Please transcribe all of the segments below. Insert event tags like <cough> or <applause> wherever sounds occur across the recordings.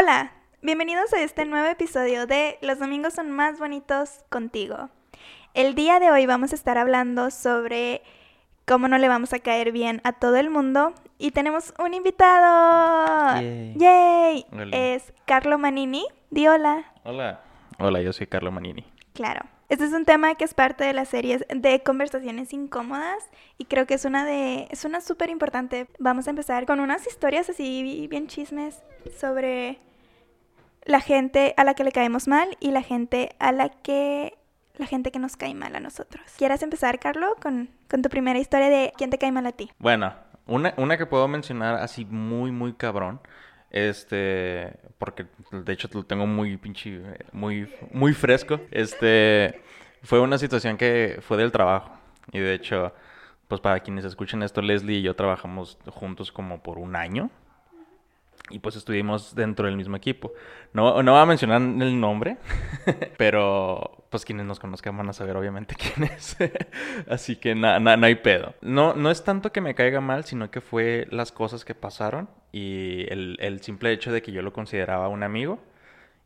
Hola, bienvenidos a este nuevo episodio de Los domingos son más bonitos contigo. El día de hoy vamos a estar hablando sobre cómo no le vamos a caer bien a todo el mundo y tenemos un invitado. Yay. Es Carlo Manini. Di hola. Hola. Hola, yo soy Carlo Manini. Claro. Este es un tema que es parte de las series de conversaciones incómodas y creo que es una de es una súper importante. Vamos a empezar con unas historias así bien chismes sobre la gente a la que le caemos mal y la gente a la que la gente que nos cae mal a nosotros. ¿Quieres empezar, Carlo, con, con tu primera historia de quién te cae mal a ti? Bueno, una, una que puedo mencionar así muy, muy cabrón. Este, porque de hecho lo tengo muy pinche, muy, muy fresco. Este, fue una situación que fue del trabajo. Y de hecho, pues para quienes escuchen esto, Leslie y yo trabajamos juntos como por un año. Y pues estuvimos dentro del mismo equipo. No, no voy a mencionar el nombre, <laughs> pero pues quienes nos conozcan van a saber obviamente <laughs> quién es. Así que na- na- no hay pedo. No, no es tanto que me caiga mal, sino que fue las cosas que pasaron y el, el simple hecho de que yo lo consideraba un amigo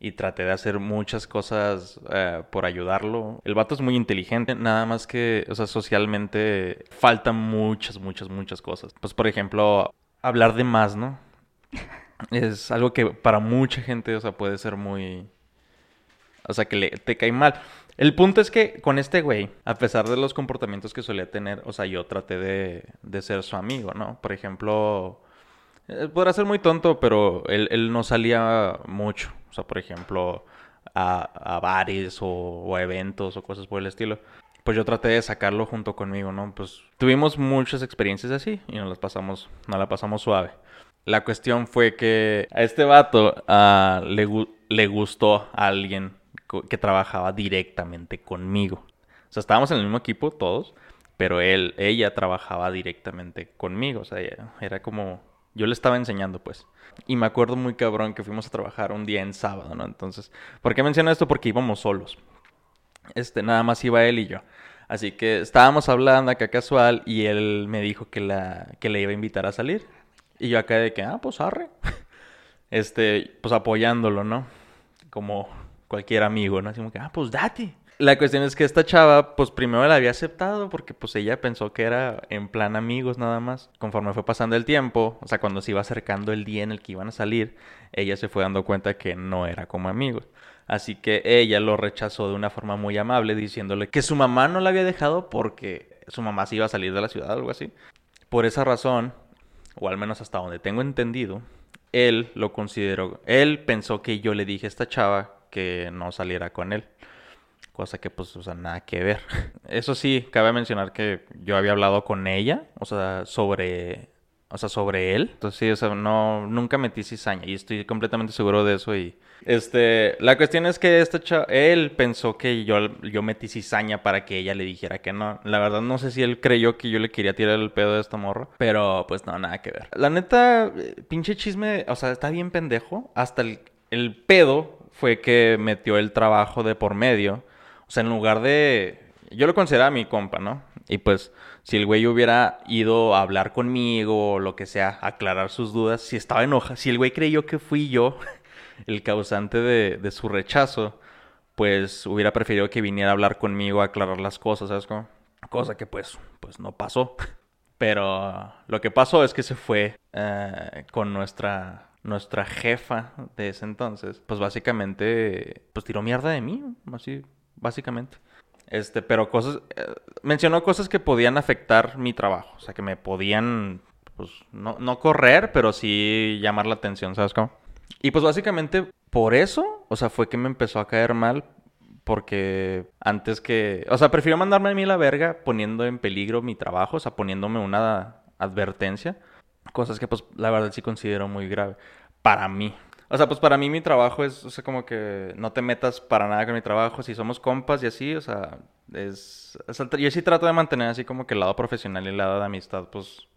y traté de hacer muchas cosas eh, por ayudarlo. El vato es muy inteligente, nada más que, o sea, socialmente faltan muchas, muchas, muchas cosas. Pues, por ejemplo, hablar de más, ¿no? Es algo que para mucha gente, o sea, puede ser muy... O sea, que le, te cae mal. El punto es que con este güey, a pesar de los comportamientos que solía tener, o sea, yo traté de, de ser su amigo, ¿no? Por ejemplo, eh, podrá ser muy tonto, pero él, él no salía mucho. O sea, por ejemplo, a, a bares o, o a eventos o cosas por el estilo. Pues yo traté de sacarlo junto conmigo, ¿no? Pues tuvimos muchas experiencias así y nos las pasamos, nos la pasamos suave. La cuestión fue que a este vato ah, le, gu- le gustó a alguien que trabajaba directamente conmigo. O sea, estábamos en el mismo equipo todos, pero él, ella trabajaba directamente conmigo. O sea, era como, yo le estaba enseñando, pues. Y me acuerdo muy cabrón que fuimos a trabajar un día en sábado, ¿no? Entonces, ¿por qué menciono esto? Porque íbamos solos. Este, nada más iba él y yo. Así que estábamos hablando acá casual y él me dijo que la, que le iba a invitar a salir. Y yo acá de que, ah, pues arre. <laughs> Este, pues apoyándolo, ¿no? Como cualquier amigo, ¿no? Así como que, ah, pues date. La cuestión es que esta chava, pues primero la había aceptado porque pues ella pensó que era en plan amigos nada más. Conforme fue pasando el tiempo, o sea, cuando se iba acercando el día en el que iban a salir, ella se fue dando cuenta que no era como amigos. Así que ella lo rechazó de una forma muy amable, diciéndole que su mamá no la había dejado porque su mamá se iba a salir de la ciudad o algo así. Por esa razón, o al menos hasta donde tengo entendido, él lo consideró, él pensó que yo le dije a esta chava que no saliera con él. Cosa que pues, o sea, nada que ver. <laughs> Eso sí, cabe mencionar que yo había hablado con ella, o sea, sobre, o sea, sobre él. Entonces sí, o sea, no, nunca metí cizaña y estoy completamente seguro de eso y... Este, la cuestión es que esta chava, él pensó que yo, yo metí cizaña para que ella le dijera que no. La verdad no sé si él creyó que yo le quería tirar el pedo de esta morra, pero pues no, nada que ver. La neta, eh, pinche chisme, o sea, está bien pendejo. Hasta el, el pedo fue que metió el trabajo de por medio. O sea, en lugar de... Yo lo consideraba mi compa, ¿no? Y pues, si el güey hubiera ido a hablar conmigo o lo que sea, aclarar sus dudas, si estaba enojado, si el güey creyó que fui yo <laughs> el causante de, su rechazo, pues hubiera preferido que viniera a hablar conmigo a aclarar las cosas, ¿sabes cómo? Cosa que pues, pues no pasó. <laughs> Pero lo que pasó es que se fue eh, con nuestra, nuestra jefa de ese entonces. Pues básicamente, pues tiró mierda de mí, así, básicamente. Este, pero cosas, eh, mencionó cosas que podían afectar mi trabajo. O sea, que me podían, pues, no, no correr, pero sí llamar la atención, ¿sabes cómo? Y pues básicamente por eso, o sea, fue que me empezó a caer mal. Porque antes que... O sea, prefirió mandarme a mí la verga poniendo en peligro mi trabajo, o sea, poniéndome una advertencia. Cosas que pues la verdad sí considero muy grave. Para mí. O sea, pues para mí mi trabajo es, o sea, como que no te metas para nada con mi trabajo. Si somos compas y así, o sea, es... yo sí trato de mantener así como que el lado profesional y el lado de amistad, pues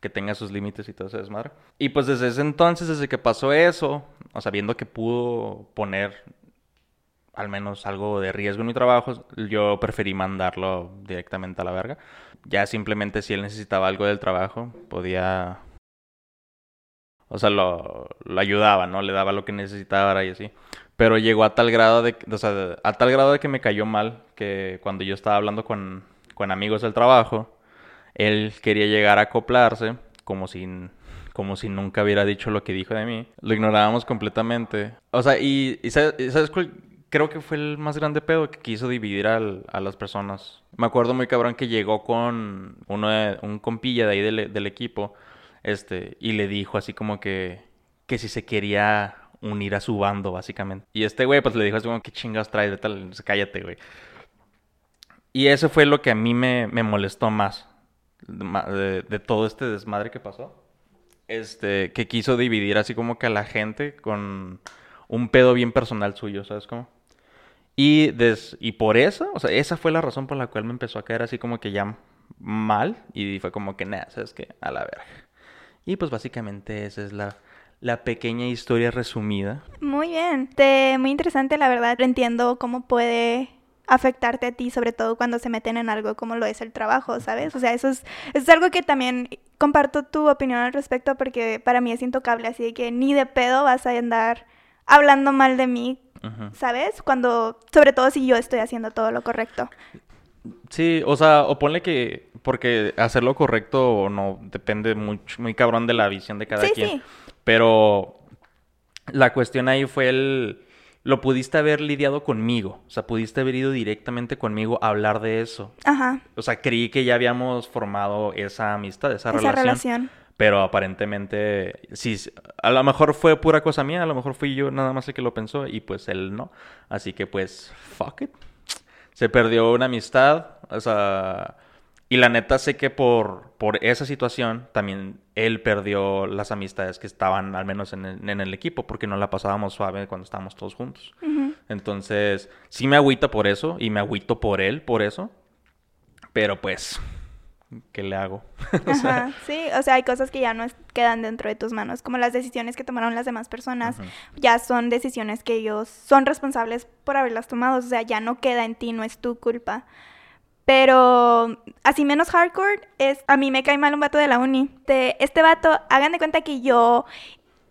que tenga sus límites y todo ese desmadre. Y pues desde ese entonces, desde que pasó eso, o sea, viendo que pudo poner al menos algo de riesgo en mi trabajo, yo preferí mandarlo directamente a la verga. Ya simplemente si él necesitaba algo del trabajo, podía O sea, lo, lo ayudaba, ¿no? Le daba lo que necesitaba y así. Pero llegó a tal grado de, o sea, a tal grado de que me cayó mal que cuando yo estaba hablando con, con amigos del trabajo, él quería llegar a acoplarse como si, como si nunca hubiera dicho lo que dijo de mí. Lo ignorábamos completamente. O sea, y, y ¿sabes, cuál? Creo que fue el más grande pedo que quiso dividir al- a las personas. Me acuerdo muy cabrón que llegó con uno de- un compilla de ahí del equipo, este, y le dijo así como que, que si se quería unir a su bando, básicamente. Y este güey, pues le dijo así como, ¿qué chingas traes? Vete al- Cállate, güey. Y eso fue lo que a mí me, molestó más de todo este desmadre que pasó. Este, que quiso dividir así como que a la gente con un pedo bien personal suyo, ¿sabes cómo? Y, des- y por eso, o sea, esa fue la razón por la cual me empezó a caer así como que ya mal. Y fue como que, nada, ¿sabes qué? A la verga. Y pues básicamente esa es la, la pequeña historia resumida. Muy bien. Te- muy interesante, la verdad. Entiendo cómo puede afectarte a ti, sobre todo cuando se meten en algo como lo es el trabajo, ¿sabes? O sea, eso es, eso es algo que también comparto tu opinión al respecto porque para mí es intocable, así de que ni de pedo vas a andar hablando mal de mí. ¿sabes? Cuando, sobre todo si yo estoy haciendo todo lo correcto. Sí, o sea, o ponle que, porque hacer lo correcto o no depende mucho, muy cabrón de la visión de cada Sí, quien. sí. Pero la cuestión ahí fue el, lo pudiste haber lidiado conmigo, o sea, pudiste haber ido directamente conmigo a hablar de eso. Ajá. O sea, creí que ya habíamos formado esa amistad, esa, Esa relación. relación. Pero aparentemente, sí, a lo mejor fue pura cosa mía, a lo mejor fui yo nada más el que lo pensó y pues él no. Así que pues, fuck it. Se perdió una amistad, o sea, y la neta sé que por, por esa situación también él perdió las amistades que estaban al menos en el, en el equipo, porque no la pasábamos suave cuando estábamos todos juntos. Entonces, sí me agüita por eso y me agüito por él por eso, pero pues, ¿qué le hago? <laughs> O sea, Ajá, sí, o sea, hay cosas que ya no es- quedan dentro de tus manos, como las decisiones que tomaron las demás personas, ya son decisiones que ellos son responsables por haberlas tomado, o sea, ya no queda en ti, no es tu culpa. Pero así menos hardcore es, a mí me cae mal un vato de la uni. De este vato, hagan de cuenta que yo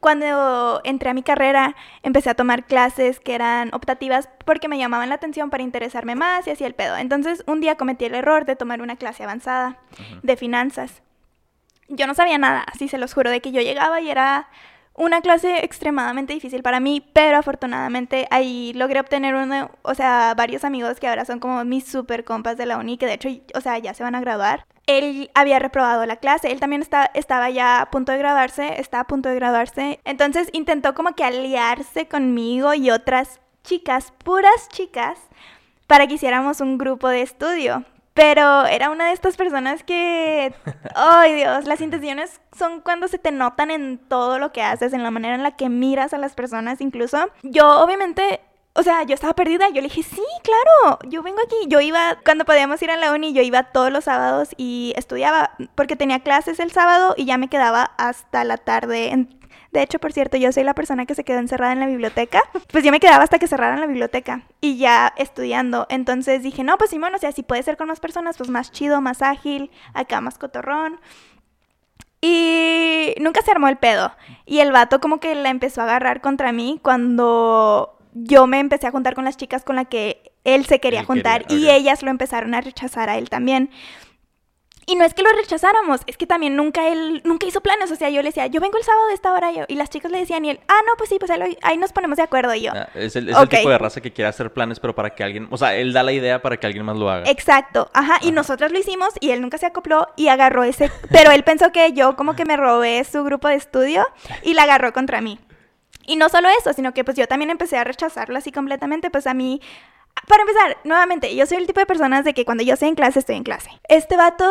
cuando entré a mi carrera empecé a tomar clases que eran optativas porque me llamaban la atención para interesarme más y así el pedo. Entonces un día cometí el error de tomar una clase avanzada de finanzas. Yo no sabía nada, así se los juro, de que yo llegaba y era una clase extremadamente difícil para mí, pero afortunadamente ahí logré obtener uno, o sea, varios amigos que ahora son como mis super compas de la uni, que de hecho, o sea, ya se van a graduar. Él había reprobado la clase, él también está, estaba ya a punto de graduarse, está a punto de graduarse, entonces intentó como que aliarse conmigo y otras chicas, puras chicas, para que hiciéramos un grupo de estudio. Pero era una de estas personas que, <laughs> ay Dios, las intenciones son cuando se te notan en todo lo que haces, en la manera en la que miras a las personas incluso. Yo obviamente, o sea, yo estaba perdida, yo le dije, sí, claro, yo vengo aquí. Yo iba, cuando podíamos ir a la uni, yo iba todos los sábados y estudiaba, porque tenía clases el sábado y ya me quedaba hasta la tarde. de hecho, por cierto, yo soy la persona que se quedó encerrada en la biblioteca. <laughs> Pues yo me quedaba hasta que cerraran la biblioteca y ya estudiando. Entonces dije, no, pues Simón, o sea, si puede ser con más personas, pues más chido, más ágil, acá más cotorrón. Y nunca se armó el pedo. Y el vato como que la empezó a agarrar contra mí cuando yo me empecé a juntar con las chicas con las que él se quería Él quería, juntar y ellas lo empezaron a rechazar a él también. Y no es que lo rechazáramos, es que también nunca él, nunca hizo planes. O sea, yo le decía, yo vengo el sábado de esta hora yo, y las chicas le decían, y él, ah, no, pues sí, pues ahí, nos ponemos de acuerdo y yo. Ah, Es el, es Ok. el tipo de raza que quiere hacer planes, pero para que alguien, o sea, él da la idea para que alguien más lo haga. Exacto, ajá, y nosotros lo hicimos y él nunca se acopló y agarró ese, pero él pensó que yo como que me robé su grupo de estudio y la agarró contra mí. Y no solo eso, sino que pues yo también empecé a rechazarlo así completamente, pues a mí, para empezar, nuevamente, yo soy el tipo de personas de que cuando yo estoy en clase, estoy en clase. Este vato,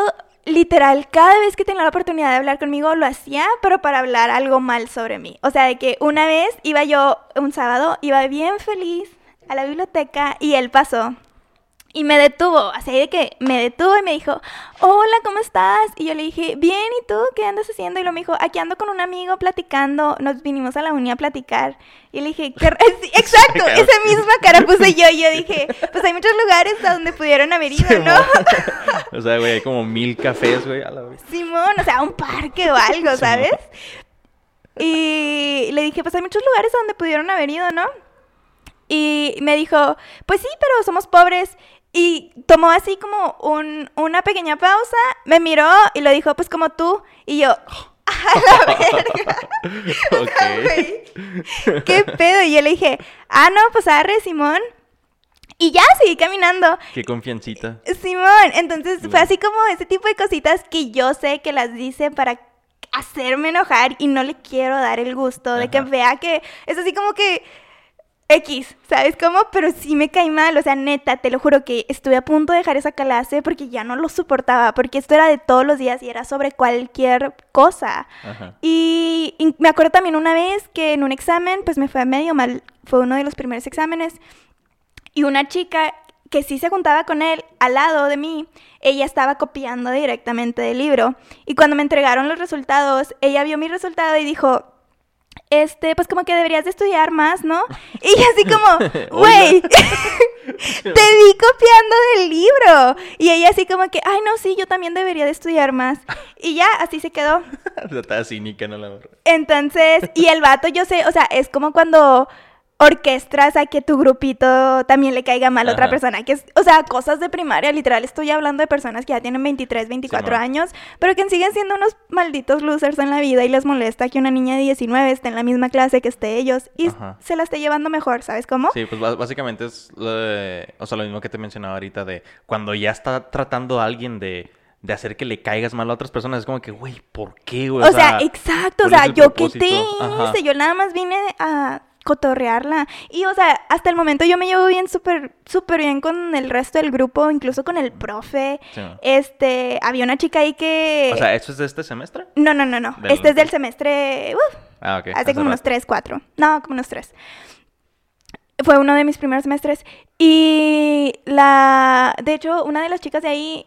literal, cada vez que tenía la oportunidad de hablar conmigo, lo hacía, pero para hablar algo mal sobre mí. O sea, de que una vez iba yo, un sábado, iba bien feliz a la biblioteca y él pasó y me detuvo, así de que me detuvo y me dijo, hola, ¿cómo estás? Y yo le dije, bien, ¿y tú qué andas haciendo? Y lo me dijo, aquí ando con un amigo platicando, nos vinimos a la uni a platicar. Y le dije, exacto, <laughs> esa misma cara <laughs> puse yo. Y yo dije, pues hay muchos lugares a donde pudieron haber ido, ¿no? <laughs> o sea, güey, hay como mil cafés, güey, a la vez. Simón, o sea, un parque o algo, ¿sabes? Y le dije, pues hay muchos lugares a donde pudieron haber ido, ¿no? Y me dijo, pues sí, pero somos pobres. Y tomó así como un, una pequeña pausa, me miró y lo dijo, pues como tú. Y yo, <laughs> a la <laughs> verga. <laughs> O sea, güey, ¿Qué pedo? Y yo le dije, ah, no, pues arre, Simón. Y ya seguí caminando. Qué confiancita. Simón, entonces fue así como ese tipo de cositas que yo sé que las dice para hacerme enojar y no le quiero dar el gusto de que vea que es así como que X, ¿sabes cómo? Pero sí me caí mal, o sea, neta, te lo juro que estuve a punto de dejar esa clase porque ya no lo soportaba, porque esto era de todos los días y era sobre cualquier cosa. Ajá. Y, y me acuerdo también una vez que en un examen, pues me fue medio mal, fue uno de los primeros exámenes, y una chica que sí se juntaba con él al lado de mí, ella estaba copiando directamente del libro. Y cuando me entregaron los resultados, ella vio mi resultado y dijo, este, pues como que deberías de estudiar más, ¿no? Y yo así como, <laughs> güey, <laughs> te <laughs> vi copiando del libro. Y ella así como que, ay, no, sí, yo también debería de estudiar más. Y ya, así se quedó. Cínica, no la. Entonces, y el vato, yo sé, o sea, es como cuando orquestras a que tu grupito también le caiga mal a otra Ajá. persona, que es, o sea, cosas de primaria, literal, estoy hablando de personas que ya tienen 23, 24 Simón. años, pero que siguen siendo unos malditos losers en la vida y les molesta que una niña de 19 esté en la misma clase que esté ellos y Ajá. se la esté llevando mejor, ¿sabes cómo? Sí, pues bás- básicamente es lo, de- o sea, lo mismo que te mencionaba ahorita de cuando ya está tratando a alguien de, de hacer que le caigas mal a otras personas, es como que, güey, ¿por qué, güey? O sea, exacto, o ¿cuál sea, yo qué te hice, yo nada más vine a cotorrearla. Y, o sea, hasta el momento yo me llevo bien, súper, súper bien con el resto del grupo, incluso con el profe. Sí. Este, había una chica ahí que... O sea, ¿eso es de este semestre? no, no, no, no. del- Este es del semestre... uf, Ah, ok. hace como unos rato. tres, cuatro. No, como unos tres. Fue uno de mis primeros semestres. Y la... De hecho, una de las chicas de ahí...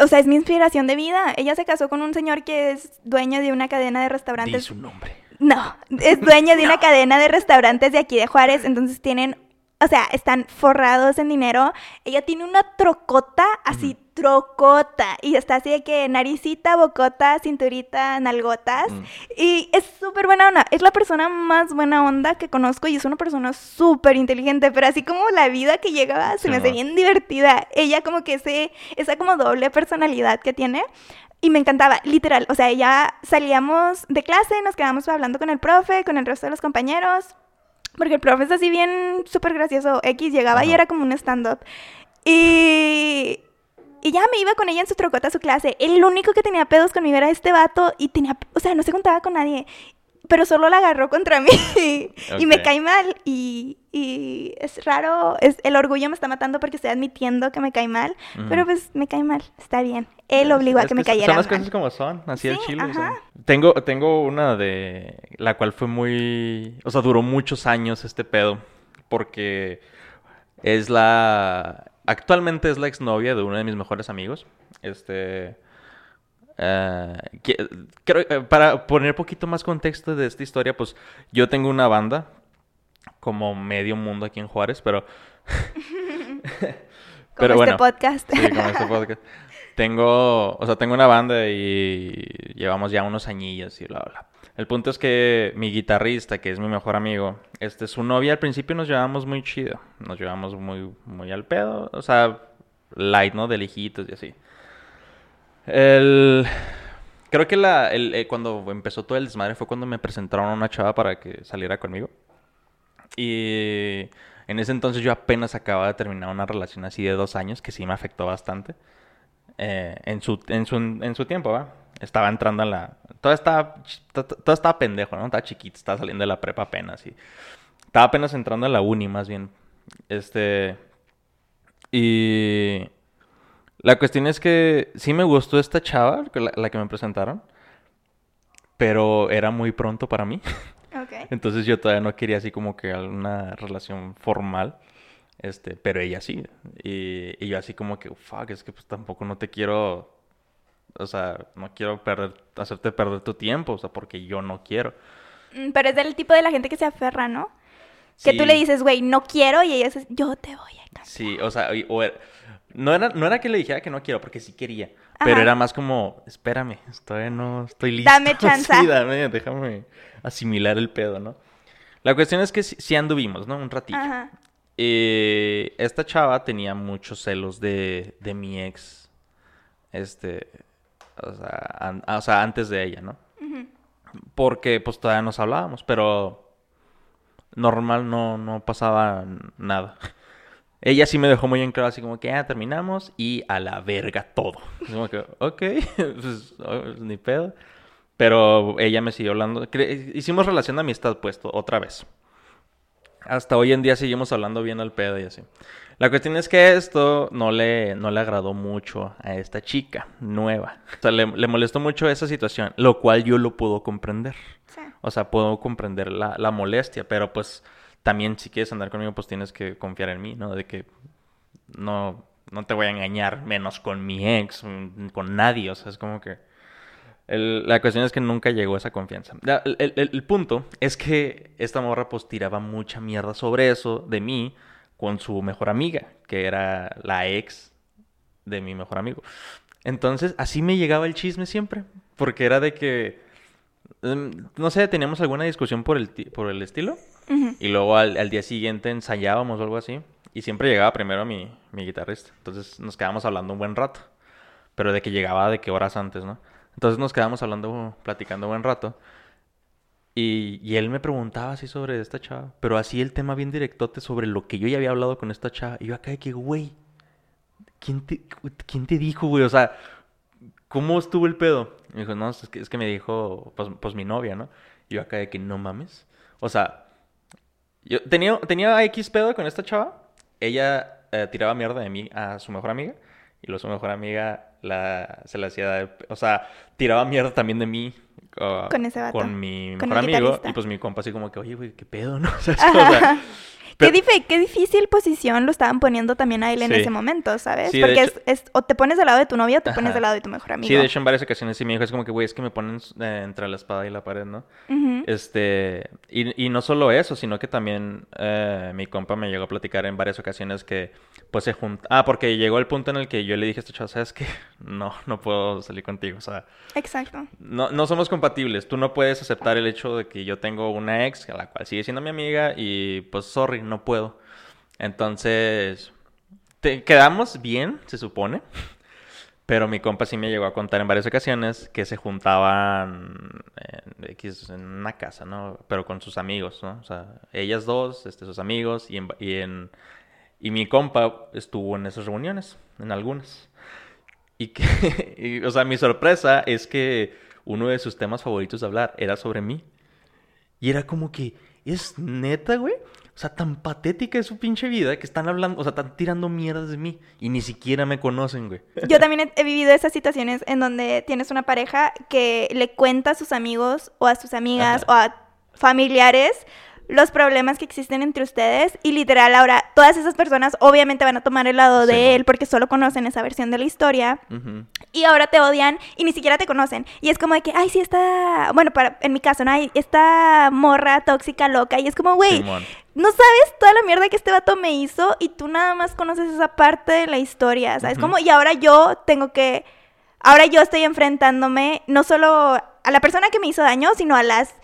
O sea, es mi inspiración de vida. Ella se casó con un señor que es dueño de una cadena de Di restaurantes. su nombre. No, es dueña de una cadena de restaurantes de aquí de Juárez, entonces tienen, o sea, están forrados en dinero. Ella tiene una trocota, así, trocota, y está así de que naricita, bocota, cinturita, nalgotas, Mm. y es súper buena onda. Es la persona más buena onda que conozco y es una persona súper inteligente, pero así como la vida que llegaba se me hace bien divertida. Ella como que ese, esa como doble personalidad que tiene. Y me encantaba, literal. O sea, ya salíamos de clase, nos quedábamos hablando con el profe, con el resto de los compañeros. Porque el profe es así bien súper gracioso. X llegaba y Ajá. era como un stand-up. Y, y ya me iba con ella en su trocota a su clase. El único que tenía pedos conmigo era este vato y tenía, o sea, no se juntaba con nadie. Pero solo la agarró contra <laughs> mí y me cae mal. Y, y es raro, es, el orgullo me está matando porque estoy admitiendo que me cae mal. Pero pues me cae mal, está bien. Él Es- obligó a que me cayera Son las mal. cosas como son, así el Sí, chile. o sea. ajá. Tengo, tengo una de la cual fue muy, o sea, duró muchos años este pedo, porque es la, actualmente es la exnovia de uno de mis mejores amigos. Este, eh, que- creo, eh, para poner poquito más contexto de esta historia, pues yo tengo una banda como medio mundo aquí en Juárez, pero <laughs> Como este podcast. Sí, con este podcast. Tengo, o sea, tengo una banda y llevamos ya unos añillos y bla, bla, bla. El punto es que mi guitarrista, que es mi mejor amigo, este, su novia al principio nos llevamos muy chido. Nos llevamos muy, muy al pedo. O sea, light, ¿no? De lejitos y así. El... Creo que la, eh, cuando empezó todo el desmadre fue cuando me presentaron a una chava para que saliera conmigo. Y en ese entonces yo apenas acababa de terminar una relación así de dos años que sí me afectó bastante. Eh, en, su, en, su, en su tiempo. Estaba entrando a la... Todo estaba, todo estaba pendejo, ¿no? Estaba chiquito, estaba saliendo de la prepa apenas. Y estaba apenas entrando a la uni, más bien. Este... Y... La cuestión es que sí me gustó esta chava, la, la que me presentaron. Pero era muy pronto para mí. <laughs> Ok. Entonces yo todavía no quería así como que alguna relación formal. Este, pero ella sí. Y, y yo así como que, fuck, es que pues tampoco no te quiero. O sea, no quiero perder, hacerte perder tu tiempo, o sea, porque yo no quiero. Mm, Pero es del tipo de la gente que se aferra, ¿no? Que tú le dices, güey, no quiero, y ella dice, yo te voy a cambiar. Sí, o sea, o er- No era, no era que le dijera que no quiero, porque sí quería. Pero era más como, espérame, todavía no estoy listo. Dame <laughs> chance. Sí, dame, déjame asimilar el pedo, ¿no? La cuestión es que sí, sí anduvimos, ¿no? Un ratito. Ajá. Eh, esta chava tenía muchos celos de, de mi ex. Este. O sea, an- o sea, antes de ella, ¿no? Porque pues todavía nos hablábamos, pero normal no, no pasaba nada. Ella sí me dejó muy en claro, así como que ya terminamos y a la verga todo. Así Como que, ok, <laughs> pues oh, ni pedo. Pero ella me siguió hablando. Hicimos relación de amistad, puesto, otra vez. Hasta hoy en día seguimos hablando bien al pedo y así. La cuestión es que esto no le, no le agradó mucho a esta chica nueva. O sea, le, le molestó mucho esa situación, lo cual yo lo puedo comprender. Sí. O sea, puedo comprender la, la molestia, pero pues también si quieres andar conmigo, pues tienes que confiar en mí, ¿no? De que no, no te voy a engañar, menos con mi ex, mm, con nadie. O sea, es como que... el- la cuestión es que nunca llegó esa confianza. El, punto es que esta morra pues tiraba mucha mierda sobre eso de mí con su mejor amiga, que era la ex de mi mejor amigo. Entonces, así me llegaba el chisme siempre, porque era de que, em, no sé, teníamos alguna discusión por el, por el estilo, Y luego al, al día siguiente ensayábamos o algo así, y siempre llegaba primero mi, mi guitarrista. Entonces nos quedábamos hablando un buen rato, pero de que llegaba de que horas antes, ¿no? Entonces nos quedábamos hablando, platicando un buen rato. Y, y él me preguntaba así sobre esta chava, pero así el tema bien directote sobre lo que yo ya había hablado con esta chava. Y yo acá de que, güey, ¿quién te, ¿quién te dijo, güey? O sea, ¿cómo estuvo el pedo? Y me dijo, no, es que, es que me dijo, pues, pues mi novia, ¿no? Y yo acá de que, no mames. O sea, yo tenía, tenía X pedo con esta chava. Ella eh, tiraba mierda de mí a su mejor amiga. Y luego su mejor amiga la, se la hacía de... O sea, tiraba mierda también de mí. uh, Con ese vato. Con mi Con mejor el amigo. guitarrista. Y pues mi compa así como que, oye, güey, qué pedo, ¿no? <laughs> O sea, Qué, dife- qué difícil posición lo estaban poniendo también a él en Sí. ese momento, ¿sabes? Sí, Porque hecho- es, es- o te pones del lado de tu novia o te pones del lado de tu mejor amigo. Sí, de hecho en varias ocasiones sí me dijo, es como que, güey, es que me ponen eh, entre la espada y la pared, ¿no? Este, y, y no solo eso, sino que también eh, mi compa me llegó a platicar en varias ocasiones que, pues se junta... Ah, porque llegó el punto en el que yo le dije a esta chava, ¿sabes qué? <laughs> No, no puedo salir contigo, o sea, Exacto. no, no somos compatibles. Tú no puedes aceptar el hecho de que yo tengo una ex, a la cual sigue siendo mi amiga, y pues, sorry, no puedo. Entonces, te, quedamos bien, se supone. <laughs> Pero mi compa sí me llegó a contar en varias ocasiones que se juntaban en, en una casa, ¿no? Pero con sus amigos, ¿no? O sea, ellas dos, este, sus amigos, y, en, y, en- y mi compa estuvo en esas reuniones, en algunas. Y que, <laughs> o sea, mi sorpresa es que uno de sus temas favoritos de hablar era sobre mí. Y era como que, ¿es neta, güey? O sea, tan patética es su pinche vida que están hablando, o sea, están tirando mierdas de mí y ni siquiera me conocen, güey. <laughs> Yo también he, he vivido esas situaciones en donde tienes una pareja que le cuenta a sus amigos o a sus amigas o a familiares los problemas que existen entre ustedes y literal ahora todas esas personas obviamente van a tomar el lado de él porque solo conocen esa versión de la historia y ahora te odian y ni siquiera te conocen. Y es como de que, ay, sí, está, bueno, para, en mi caso, ¿no? Ay, esta morra tóxica, loca. Y es como, güey, no sabes toda la mierda que este vato me hizo y tú nada más conoces esa parte de la historia, ¿sabes? Ujú. Como, y ahora yo tengo que, ahora yo estoy enfrentándome no solo a la persona que me hizo daño, sino a las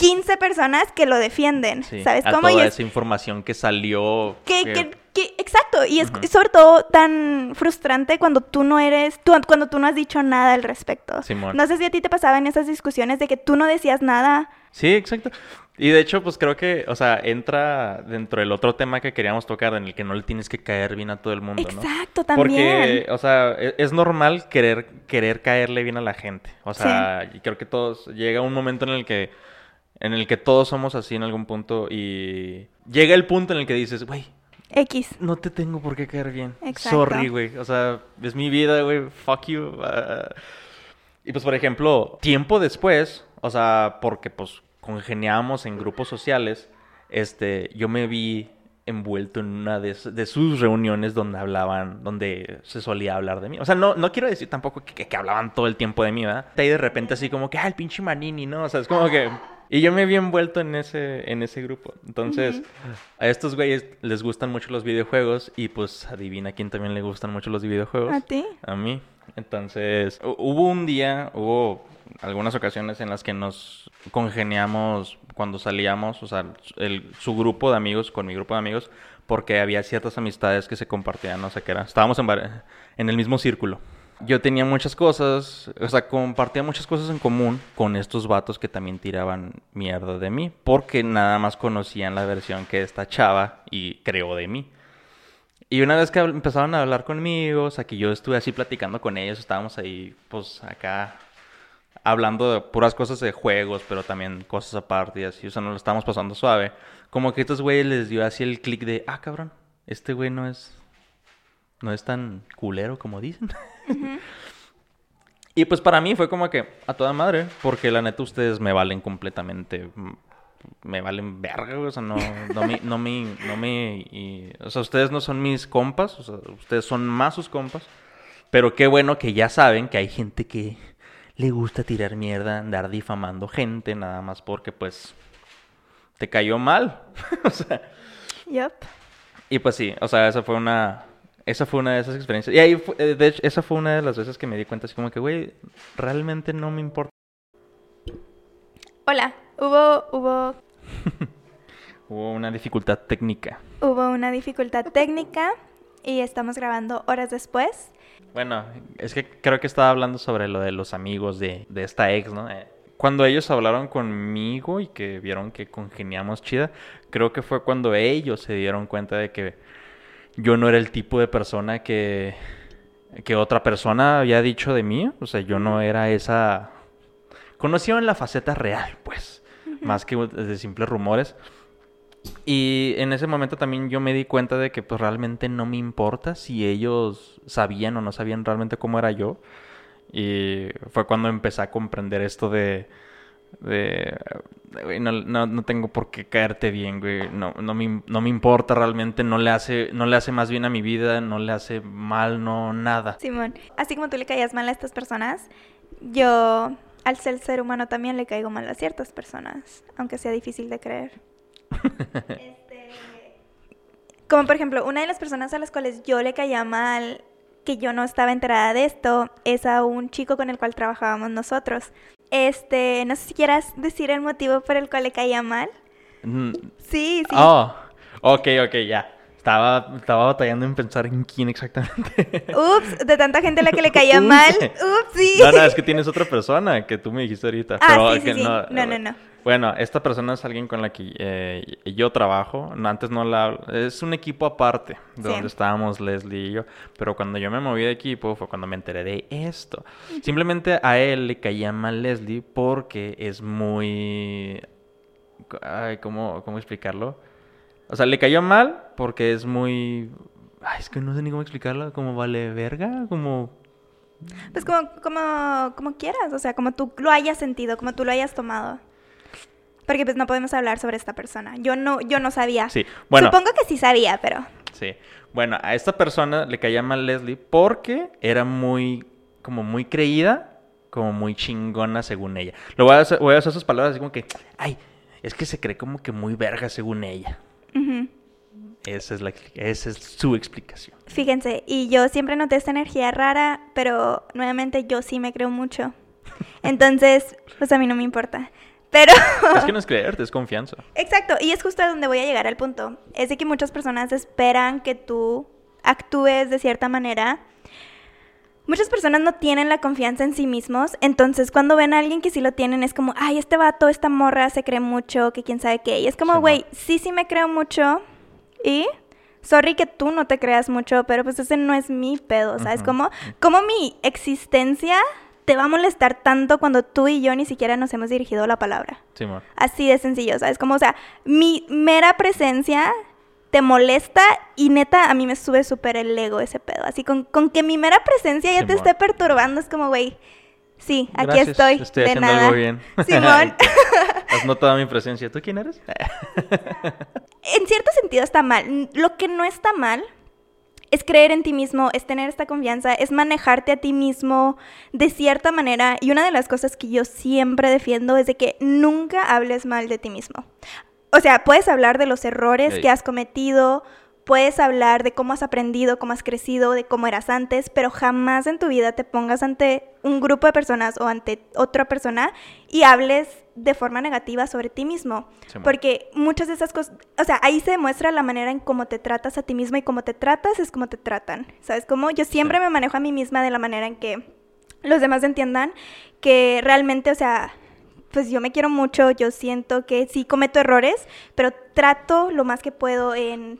15 personas que lo defienden, Sí, ¿sabes? a Cómo? toda Y es- esa información que salió. que, que- que- que- exacto, y es sobre todo tan frustrante cuando tú no eres, tú, cuando tú no has dicho nada al respecto. Simón. No sé si a ti te pasaba en esas discusiones de que tú no decías nada. Sí, exacto. Y de hecho, pues creo que, o sea, entra dentro del otro tema que queríamos tocar, en el que no le tienes que caer bien a todo el mundo, ¿no? Exacto, también. Porque, o sea, e- es normal querer, querer caerle bien a la gente. O sea, y creo que todos, llega un momento en el que, en el que todos somos así en algún punto y llega el punto en el que dices, güey, X. no te tengo por qué caer bien. Exacto. Sorry, güey. O sea, es mi vida, güey. Fuck you. Ah. Y pues, por ejemplo, tiempo después, o sea, porque pues congeniamos en grupos sociales, este, yo me vi envuelto en una de, sus reuniones donde hablaban, donde se solía hablar de mí. O sea, no, no quiero decir tampoco que, que- que hablaban todo el tiempo de mí, ¿verdad? Y de repente así como que, ah, el pinche Manini, ¿no? O sea, es como que Y yo me había envuelto en ese, en ese grupo. Entonces, a estos güeyes les gustan mucho los videojuegos y pues adivina quién también le gustan mucho los videojuegos. ¿A ti? A mí. Entonces, hu- hubo un día, hubo algunas ocasiones en las que nos congeniamos cuando salíamos, o sea, el, su grupo de amigos con mi grupo de amigos, porque había ciertas amistades que se compartían, no sé qué era. Estábamos en, en el mismo círculo. Yo tenía muchas cosas, o sea, compartía muchas cosas en común con estos vatos que también tiraban mierda de mí, porque nada más conocían la versión que esta chava y creó de mí. Y una vez que empezaron a hablar conmigo, o sea, que yo estuve así platicando con ellos, estábamos ahí, pues acá, hablando de puras cosas de juegos, pero también cosas aparte y así, o sea, nos lo estábamos pasando suave. Como que estos güeyes les dio así el clic de, ah, cabrón, este güey no es, no es tan culero como dicen. <laughs> Y pues para mí fue como que a toda madre, porque la neta ustedes me valen completamente, me valen verga, o sea, no, no me, no me, no me, y- o sea, ustedes no son mis compas, o sea, ustedes son más sus compas, pero qué bueno que ya saben que hay gente que le gusta tirar mierda, andar difamando gente, nada más porque pues te cayó mal, <laughs> o sea, Yup. y pues sí, o sea, esa fue una. Esa fue una de esas experiencias. Y ahí, fue- eh, de hecho, esa fue una de las veces que me di cuenta, así como que, güey, realmente no me importa. Hola. Hubo, hubo, <laughs> Hubo una dificultad técnica. hubo una dificultad técnica y estamos grabando horas después. Bueno, es que creo que estaba hablando sobre lo de los amigos de, de esta ex, ¿no? Eh, Cuando ellos hablaron conmigo y que vieron que congeniamos chida, creo que fue cuando ellos se dieron cuenta de que yo no era el tipo de persona que, que otra persona había dicho de mí. O sea, yo no era esa... Conocieron la faceta real, pues, más que de simples rumores. Y en ese momento también yo me di cuenta de que pues realmente no me importa si ellos sabían o no sabían realmente cómo era yo. Y fue cuando empecé a comprender esto de... de güey, no, no, no tengo por qué caerte bien, güey. No, no, me, no me importa realmente. No le, hace, no le hace más bien a mi vida. No le hace mal, no nada. Simón, así como tú le caías mal a estas personas, yo al ser ser humano también le caigo mal a ciertas personas, aunque sea difícil de creer. <laughs> Este, Como por ejemplo, una de las personas a las cuales yo le caía mal, que yo no estaba enterada de esto, es a un chico con el cual trabajábamos nosotros. Este, no sé si quieras decir el motivo por el cual le caía mal. Mm, Sí, sí. Oh, ok, ok, ya. Estaba, estaba batallando en pensar en quién exactamente. Ups, de tanta gente a la que le caía <laughs> mal. Ups, sí. No, no, es que tienes otra persona que tú me dijiste ahorita. Ah, pero sí, sí, que sí. No, no, no. Bueno, esta persona es alguien con la que eh, yo trabajo. Antes no la. Es un equipo aparte de Sí. donde estábamos Leslie y yo. Pero cuando yo me moví de equipo fue cuando me enteré de esto. Simplemente a él le caía mal Leslie porque es muy... Ay, ¿cómo, cómo explicarlo? O sea, le cayó mal porque es muy... Ay, es que no sé ni cómo explicarlo. Como vale verga, como... Pues como, como, como quieras, o sea, como tú lo hayas sentido, como tú lo hayas tomado. Porque pues no podemos hablar sobre esta persona. Yo no, yo no sabía. Sí, bueno. Supongo que sí sabía, pero. Sí. Bueno, a esta persona le caía mal Leslie porque era muy, como muy creída, como muy chingona según ella. Lo voy a, voy usar sus palabras así como que, ay, es que se cree como que muy verga según ella. Esa es, la, esa es su explicación. Fíjense, y yo siempre noté esta energía rara, pero nuevamente yo sí me creo mucho. <laughs> Entonces, pues a mí no me importa. Pero. <laughs> Es que no es <laughs> creerte, es confianza. Exacto, y es justo a donde voy a llegar al punto. Es de que muchas personas esperan que tú actúes de cierta manera. Muchas personas no tienen la confianza en sí mismos, entonces cuando ven a alguien que sí lo tienen es como, ay, este vato, esta morra se cree mucho, que quién sabe qué. Y es como, güey, sí, sí me creo mucho y sorry que tú no te creas mucho, pero pues ese no es mi pedo, ¿sabes? Ujú. Como, como mi existencia te va a molestar tanto cuando tú y yo ni siquiera nos hemos dirigido la palabra. Simón. Así de sencillo, ¿sabes? Como, o sea, mi mera presencia te molesta y neta a mí me sube súper el ego ese pedo. Así con, con que mi mera presencia ya te Simón. esté perturando, es como, güey, sí, aquí Gracias, estoy. Estoy de haciendo nada. algo bien. <laughs> Simón, <laughs> <laughs> Has notado mi presencia. ¿Tú quién eres? en cierto sentido está mal. Lo que no está mal es creer en ti mismo, es tener esta confianza, es manejarte a ti mismo de cierta manera. Y una de las cosas que yo siempre defiendo es de que nunca hables mal de ti mismo. O sea, puedes hablar de los errores que has cometido, puedes hablar de cómo has aprendido, cómo has crecido, de cómo eras antes, pero jamás en tu vida te pongas ante un grupo de personas o ante otra persona y hables de forma negativa sobre ti mismo. Sí. Porque muchas de esas cosas, o sea, ahí se demuestra la manera en cómo te tratas a ti mismo y cómo te tratas es como te tratan. ¿Sabes cómo? Yo siempre Sí. me manejo a mí misma de la manera en que los demás entiendan que realmente, o sea, pues yo me quiero mucho, yo siento que sí cometo errores, pero trato lo más que puedo en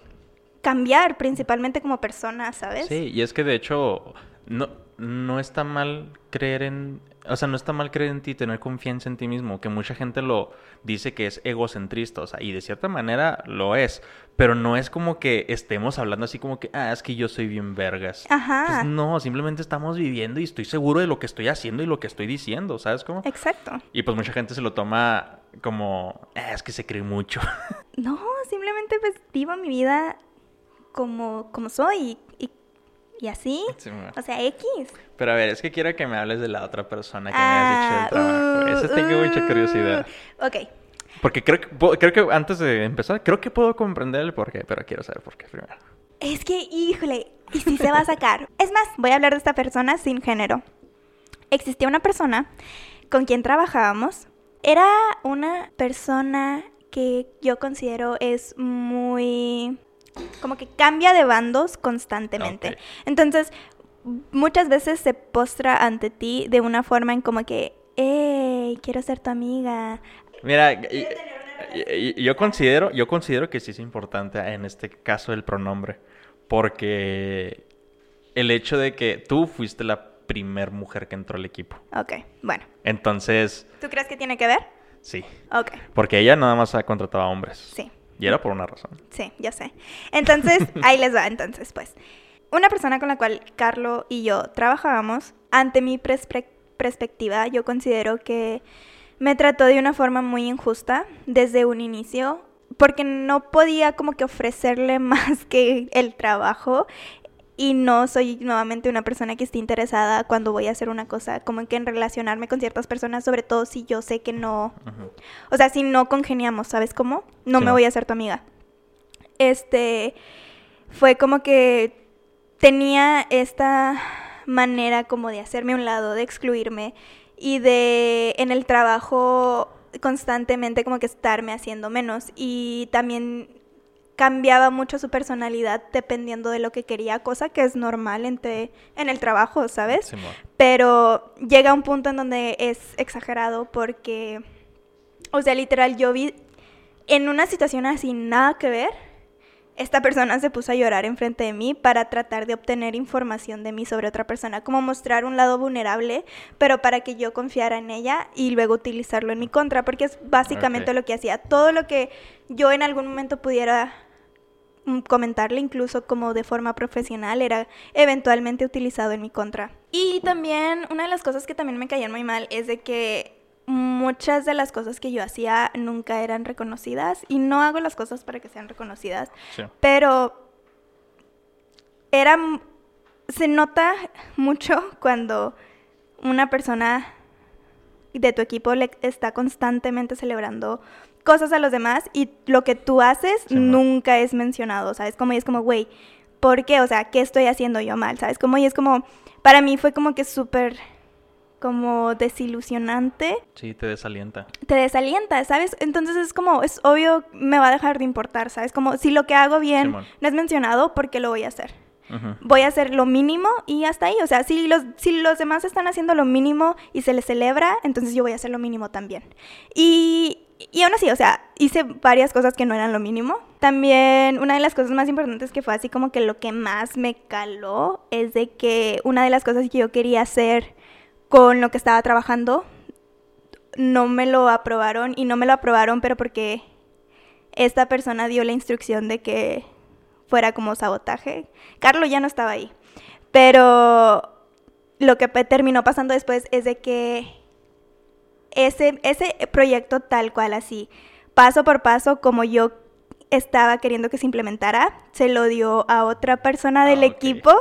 cambiar, principalmente como persona, ¿sabes? Sí, y es que de hecho no, no está mal creer en, o sea, no está mal creer en ti, tener confianza en ti mismo, que mucha gente lo dice que es egocentrista, o sea, y de cierta manera lo es, pero no es como que estemos hablando así como que, ah, es que yo soy bien vergas. Ajá. Pues no, simplemente estamos viviendo y estoy seguro de lo que estoy haciendo y lo que estoy diciendo, ¿sabes cómo? Exacto. Y pues mucha gente se lo toma como, ah, es que se cree mucho. <laughs> No, simplemente pues vivo mi vida como, como soy y, y, y así. Sí. O sea, X. Pero a ver, es que quiero que me hables de la otra persona que Ah, me has dicho del trabajo. uh, Esa tengo mucha uh. curiosidad. Ok. Porque creo que, creo que antes de empezar, creo que puedo comprender el porqué, pero quiero saber por qué primero. Es que, híjole, y si se va a sacar. <laughs> Es más, voy a hablar de esta persona sin género. Existía una persona con quien trabajábamos. Era una persona que yo considero es muy... como que cambia de bandos constantemente. Entonces, muchas veces se postra ante ti de una forma en como que, hey, quiero ser tu amiga. Mira, y- y- y- yo considero, yo considero que sí es importante en este caso el pronombre, porque el hecho de que tú fuiste la primer mujer que entró al equipo. Ok, bueno. Entonces, ¿Tú crees que tiene que ver? sí, Ok, porque ella nada más ha contratado a hombres. sí. Y era por una razón. Sí, ya sé. Entonces, <laughs> ahí les va, entonces, pues. Una persona con la cual Carlo y yo trabajábamos, ante mi perspectiva, yo considero que me trató de una forma muy injusta desde un inicio, porque no podía como que ofrecerle <laughs> más que el trabajo y no soy nuevamente una persona que esté interesada cuando voy a hacer una cosa, como que en relacionarme con ciertas personas, sobre todo si yo sé que no, o sea, si no congeniamos, ¿sabes cómo? No Sí, me voy a hacer tu amiga. Este, fue como que tenía esta manera como de hacerme a un lado, de excluirme y de en el trabajo constantemente como que estarme haciendo menos y también cambiaba mucho su personalidad dependiendo de lo que quería, cosa que es normal entre, en el trabajo, ¿sabes? Pero llega un punto en donde es exagerado porque, o sea, literal, yo vi en una situación así nada que ver, esta persona se puso a llorar enfrente de mí para tratar de obtener información de mí sobre otra persona, como mostrar un lado vulnerable, pero para que yo confiara en ella y luego utilizarlo en mi contra, porque es básicamente lo que hacía. Todo lo que yo en algún momento pudiera comentarle incluso como de forma profesional era eventualmente utilizado en mi contra. Y también una de las cosas que también me caían muy mal es de que muchas de las cosas que yo hacía nunca eran reconocidas y no hago las cosas para que sean reconocidas, Sí. pero era se nota <laughs> mucho cuando una persona de tu equipo le está constantemente celebrando cosas a los demás y lo que tú haces Sí, nunca es mencionado, ¿sabes? Como y es como, güey, ¿por qué? O sea, ¿qué estoy haciendo yo mal? ¿Sabes? Como y es como, para mí fue como que súper como desilusionante Sí, te desalienta. te desalienta, ¿sabes? Entonces es como, es obvio, me va a dejar de importar, ¿sabes? Como si lo que hago bien Simón. no es mencionado, ¿por qué lo voy a hacer? Voy a hacer lo mínimo y hasta ahí. O sea, si los, si los demás están haciendo lo mínimo y se les celebra, entonces yo voy a hacer lo mínimo también. Y, y aún así, o sea, hice varias cosas que no eran lo mínimo. También una de las cosas más importantes que fue así como que lo que más me caló es de que una de las cosas que yo quería hacer con lo que estaba trabajando no me lo aprobaron y no me lo aprobaron, pero porque esta persona dio la instrucción de que fuera como sabotaje. Carlos ya no estaba ahí, pero lo que terminó pasando después es de que ese, ese proyecto tal cual así, paso por paso, como yo estaba queriendo que se implementara, se lo dio a otra persona del Ah, equipo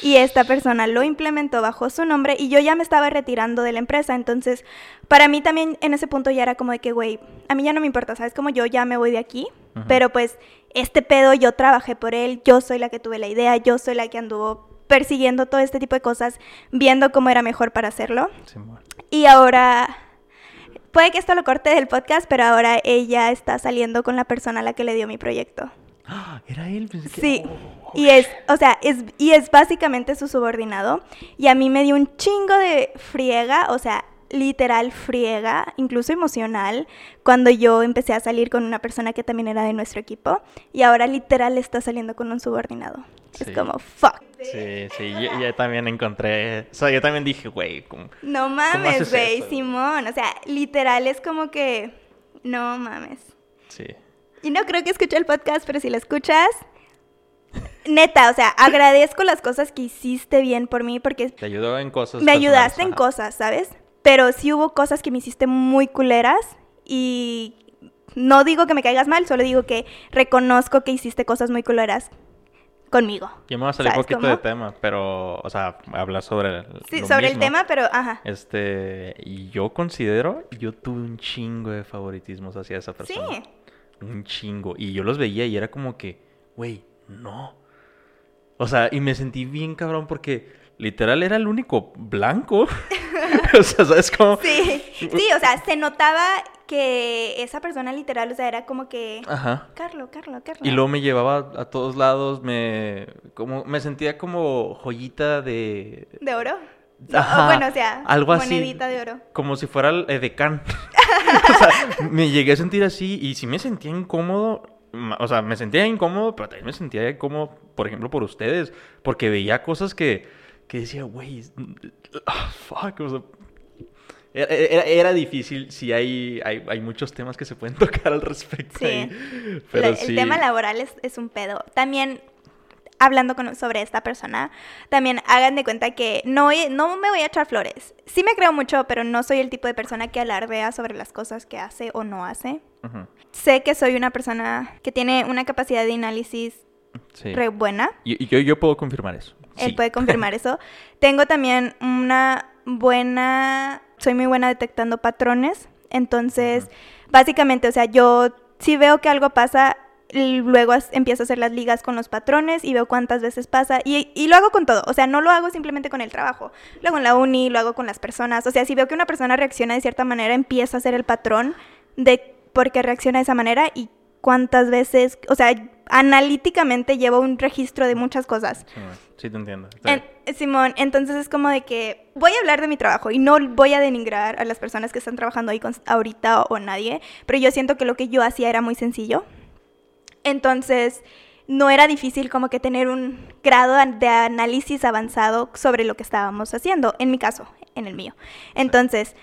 y esta persona lo implementó bajo su nombre y yo ya me estaba retirando de la empresa, entonces para mí también en ese punto ya era como de que, güey, a mí ya no me importa, ¿sabes? Como yo ya me voy de aquí, pero pues este pedo yo trabajé por él, yo soy la que tuve la idea, yo soy la que anduvo persiguiendo todo este tipo de cosas, viendo cómo era mejor para hacerlo. Y ahora, puede que esto lo corte del podcast, pero ahora ella está saliendo con la persona a la que le dio mi proyecto. Ah, <gasps> Era él. pensé que- Sí. Oh. Y es, o sea, es, y es básicamente su subordinado. Y a mí me dio un chingo de friega, o sea, literal friega, incluso emocional, cuando yo empecé a salir con una persona que también era de nuestro equipo. Y ahora literal está saliendo con un subordinado. Sí. Es como, fuck. Sí, sí, yo, yo también encontré. O sea, yo también dije, güey, No mames, güey? Simón. O sea, literal es como que, no mames. Sí. Y no creo que escuche el podcast, pero si lo escuchas, neta, o sea, agradezco las cosas que hiciste bien por mí porque Te ayudó en cosas. me ayudaste en cosas, ¿sabes? Pero sí hubo cosas que me hiciste muy culeras y no digo que me caigas mal, solo digo que reconozco que hiciste cosas muy culeras conmigo. Yo me voy a salir un ¿Sabes poquito cómo? de tema, pero, o sea, hablar sobre. Sí, lo sobre el tema, pero ajá. Este, yo considero, yo tuve un chingo de favoritismos hacia esa Sí. persona. Un chingo. Y yo los veía y era como que, güey, no. O sea, y me sentí bien cabrón porque literal era el único blanco. <laughs> <laughs> o sea, ¿sabes cómo? Sí, sí, o sea, se notaba que esa persona literal, o sea, era como que... Ajá. Carlo, Carlo, Carlo. Y luego me llevaba a todos lados, me como me sentía como joyita de ¿De oro? Ajá, O bueno, o sea, algo así. monedita de oro. como si fuera el edecán. <laughs> o sea, me llegué a sentir así y sí me sentía incómodo. O sea, me sentía incómodo, pero también me sentía incómodo, por ejemplo, por ustedes, porque veía cosas que, que decía, güey, ah, fuck, o sea, era, era- era difícil, sí hay, hay, hay muchos temas que se pueden <laughs> tocar al respecto Sí. ahí, pero La- sí. El tema laboral es, es un pedo. También, hablando con- sobre esta persona, también hagan de cuenta que no, no me voy a echar flores. Sí me creo mucho, pero no soy el tipo de persona que alardea sobre las cosas que hace o no hace. Ujú, Sé que soy una persona que tiene una capacidad de análisis sí. re buena. Y, y yo, yo puedo confirmar eso. Él sí. puede confirmar <laughs> eso. Tengo también una buena, soy muy buena detectando patrones. Entonces, básicamente, o sea, yo si veo que algo pasa, luego empiezo a hacer las ligas con los patrones y veo cuántas veces pasa. Y, y lo hago con todo. O sea, no lo hago simplemente con el trabajo. Lo hago en la uni, lo hago con las personas. O sea, si veo que una persona reacciona de cierta manera, empiezo a hacer el patrón de por qué reacciona de esa manera y cuántas veces, o sea, analíticamente llevo un registro de muchas cosas. Sí, sí te entiendo. En- Simón, entonces es como de que voy a hablar de mi trabajo y no voy a denigrar a las personas que están trabajando ahí con- ahorita o, o nadie, pero yo siento que lo que yo hacía era muy sencillo. Entonces, no era difícil como que tener un grado de análisis avanzado sobre lo que estábamos haciendo, en mi caso, en el mío. Entonces,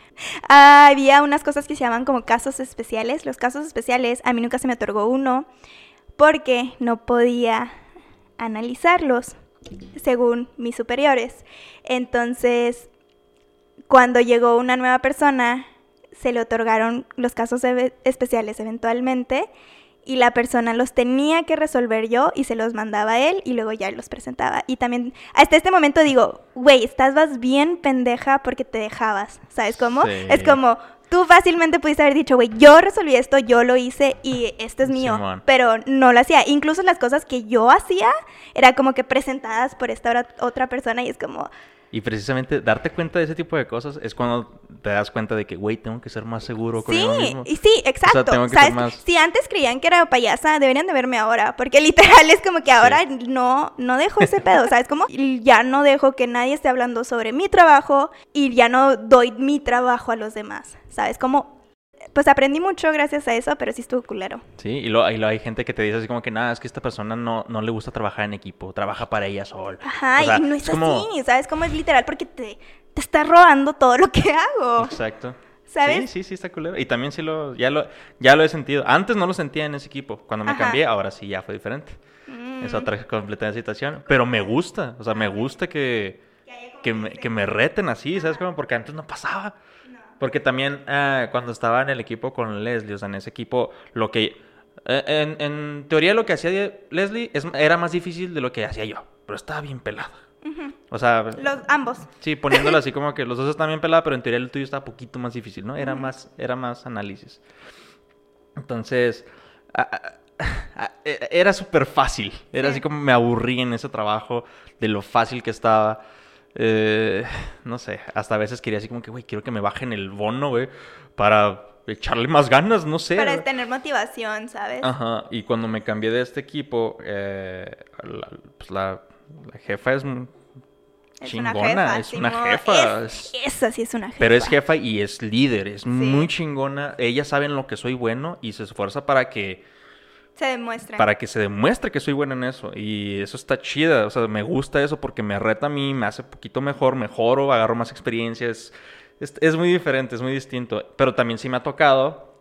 ah, había unas cosas que se llaman como casos especiales. Los casos especiales, a mí nunca se me otorgó uno porque no podía analizarlos según mis superiores. Entonces, cuando llegó una nueva persona, se le otorgaron los casos especiales eventualmente y la persona los tenía que resolver yo y se los mandaba a él y luego ya los presentaba. Y también hasta este momento digo, güey, estabas bien pendeja porque te dejabas, ¿sabes cómo? Sí. Es como, tú fácilmente pudiste haber dicho, güey, yo resolví esto, yo lo hice y esto es mío, Simón. pero no lo hacía. Incluso las cosas que yo hacía era como que presentadas por esta otra persona y es como, Y precisamente darte cuenta de ese tipo de cosas es cuando te das cuenta de que, güey, tengo que ser más seguro Sí, conmigo mismo. y sí, exacto. tengo que ¿Sabes? ser más- Si antes creían que era payasa, deberían de verme ahora, porque <laughs> literal es como que ahora no, no dejo ese pedo, ¿sabes? Como <laughs> ya no dejo que nadie esté hablando sobre mi trabajo y ya no doy mi trabajo a los demás, ¿sabes? Como, pues aprendí mucho gracias a eso, pero sí estuvo culero. Sí, y luego, y luego hay gente que te dice así como que, nada, es que esta persona no, no le gusta trabajar en equipo, trabaja para ella sola. Ajá, O sea, y no es, como- así, ¿sabes? Como es literal porque te, te está robando todo lo que hago, Exacto. ¿sabes? Sí, sí, sí, está culero. Y también sí lo, ya lo, ya lo he sentido. Antes no lo sentía en ese equipo. Cuando me Ajá. cambié, ahora sí ya fue diferente. Es Mm. otra completa situación. Pero me gusta, o sea, me gusta que, que, me, que me reten así, ¿sabes cómo? Porque antes no pasaba. Porque también ah, cuando estaba en el equipo con Leslie, o sea, en ese equipo, lo que Eh, En, en teoría lo que hacía Leslie es- era más difícil de lo que hacía yo, pero estaba bien pelada. O sea, Los, ambos. sí, poniéndolo así <laughs> como que los dos están bien pelados, pero en teoría el tuyo estaba un poquito más difícil, ¿no? Era más, era más análisis. Entonces, a- a- a- e- era súper fácil. Era Sí. así como me aburrí en ese trabajo de lo fácil que estaba. Eh, no sé, hasta a veces quería así como que, güey, quiero que me bajen el bono, güey, para echarle más ganas, no sé. Para tener motivación, ¿sabes? Ajá, y cuando me cambié de este equipo, eh, la, pues la, la jefa es chingona, una jefa. es una jefa. Es- es- esa sí es una jefa. pero es jefa y es líder, es muy chingona. Ella sabe en lo que soy bueno y se esfuerza para que, Se demuestra. para que se demuestre que soy bueno en eso. Y eso está chida, o sea, me gusta eso porque me reta a mí, me hace poquito mejor, mejoro, agarro más experiencias. Es, es muy diferente, es muy distinto. Pero también sí me ha tocado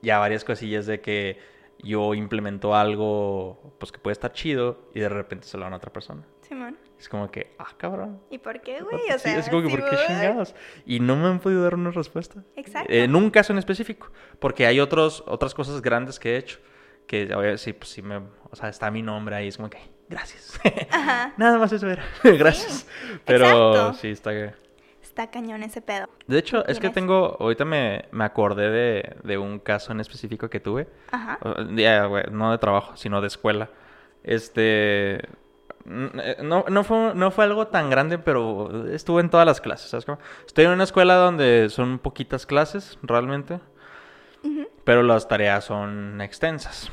ya varias cosillas de que yo implemento algo, pues que puede estar chido y de repente se lo dan a otra persona. Simón. Es como que, ah, cabrón. ¿Y por qué, güey? O Sí, sea, es como que, ¿por qué chingados? Y no me han podido dar una respuesta. Exacto. En un caso en específico. Porque hay otros, otras cosas grandes que he hecho. Que, oye, sí, pues sí me... O sea, está mi nombre ahí. Es como que, gracias. <laughs> Ajá. Nada más eso era. <laughs> gracias. Pero exacto. sí, está... Está cañón ese pedo. De hecho, es que tengo... Ahorita me, me acordé de, de un caso en específico que tuve. Ajá. No de trabajo, sino de escuela. Este. eh, No, no, fue, no fue algo tan grande, pero estuve en todas las clases, ¿sabes cómo? Estoy en una escuela donde son poquitas clases, realmente, pero las tareas son extensas.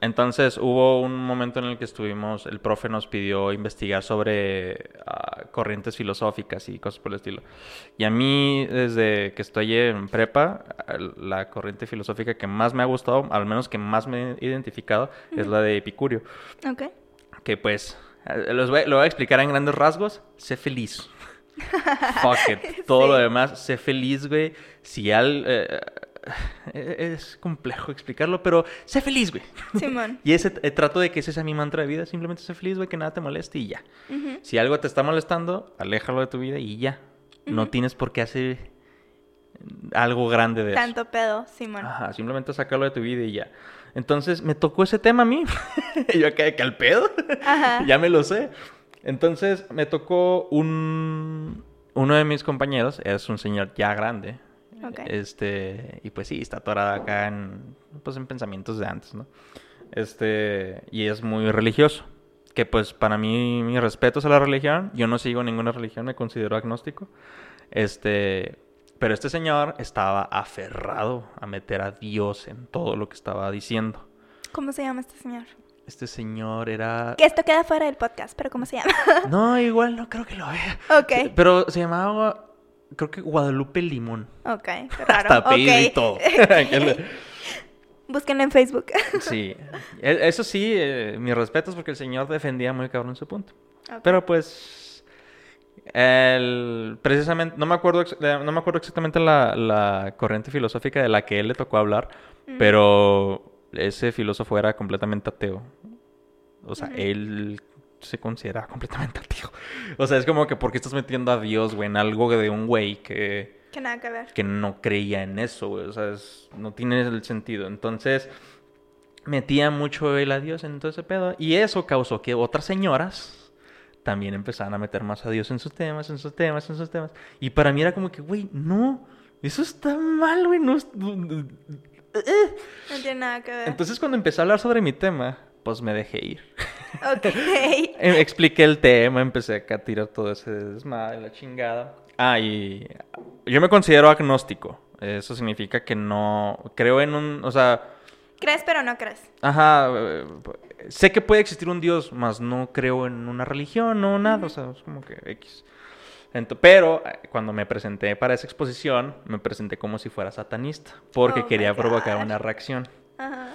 Entonces hubo un momento en el que estuvimos, el profe nos pidió investigar sobre ah, corrientes filosóficas y cosas por el estilo. Y a mí, desde que estoy en prepa, la corriente filosófica que más me ha gustado, al menos que más me he identificado, es la de Epicurio. Ok. Que pues, eh, los voy, lo voy a explicar en grandes rasgos. Sé feliz. <laughs> Fuck it. Todo lo Sí. demás, sé feliz, güey. Si al... eh, <laughs> es complejo explicarlo, pero sé feliz, güey. Simón. <laughs> Y ese eh, trato de que ese sea mi mantra de vida, simplemente sé feliz, güey, que nada te moleste y ya. Si algo te está molestando, aléjalo de tu vida y ya. No tienes por qué hacer algo grande de eso. Tanto pedo, Simón. Ajá, simplemente sacarlo de tu vida y ya. Entonces me tocó ese tema a mí. <laughs> yo acá de que al pedo. Ajá. ya me lo sé. Entonces me tocó un... Uno de mis compañeros, es un señor ya grande. Este, y pues sí, está atorado acá en, pues en pensamientos de antes, ¿no? Este, y es muy religioso. Que pues para mí, mis respetos a la religión. Yo no sigo ninguna religión, me considero agnóstico. Este, pero este señor estaba aferrado a meter a Dios en todo lo que estaba diciendo. ¿Cómo se llama este señor? Este señor era... Que esto queda fuera del podcast, pero ¿cómo se llama? No, igual no creo que lo vea. ok. Pero se llamaba, creo que Guadalupe Limón. Ok. <laughs> Raro. Hasta apellido y todo. <laughs> <laughs> Búsquenlo en Facebook. sí. E- Eso sí, eh, mis respetos porque el señor defendía muy cabrón su punto. Pero pues... El, precisamente, no me acuerdo, no me acuerdo exactamente la, la corriente filosófica de la que él le tocó hablar, Mm. pero ese filósofo era completamente ateo. O sea, él se considera <laughs> completamente ateo. O sea, es como que, ¿por qué estás metiendo a Dios, güey, en algo de un güey que, Que nada que ver. que no creía en eso, güey? O sea, es- no tiene el sentido. Entonces, metía mucho él a Dios en todo ese pedo. Y eso causó que otras señoras también empezaran a meter más a Dios en sus temas, en sus temas, en sus temas. Y para mí era como que, güey, no, eso está mal, güey. No, es- eh. No tiene nada que ver. Entonces, cuando empecé a hablar sobre mi tema, pues me dejé ir. <laughs> Ok. <laughs> Eh, Expliqué el tema, empecé acá a tirar todo ese desmadre, la chingada. Ah, y yo me considero agnóstico. Eso significa que no creo en un, o sea, ¿Crees pero no crees? ajá, sé que puede existir un Dios, mas no creo en una religión, no nada, o sea, es como que X. Pero eh, cuando me presenté para esa exposición, me presenté como si fuera satanista, porque Oh quería provocar una reacción. Ajá.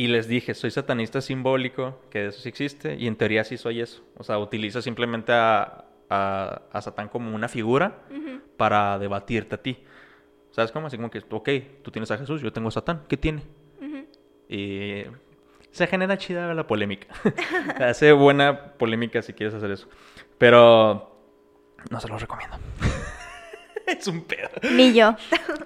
Y les dije, soy satanista simbólico, que eso sí existe, y en teoría sí soy eso. O sea, utilizo simplemente a, a, a Satán como una figura para debatirte a ti. ¿Sabes cómo? Así como que, ok, tú tienes a Jesús, yo tengo a Satán, ¿qué tiene? Y se genera chida la polémica. <laughs> Hace buena polémica si quieres hacer eso. Pero no se los recomiendo. <laughs> es un pedo. Ni yo.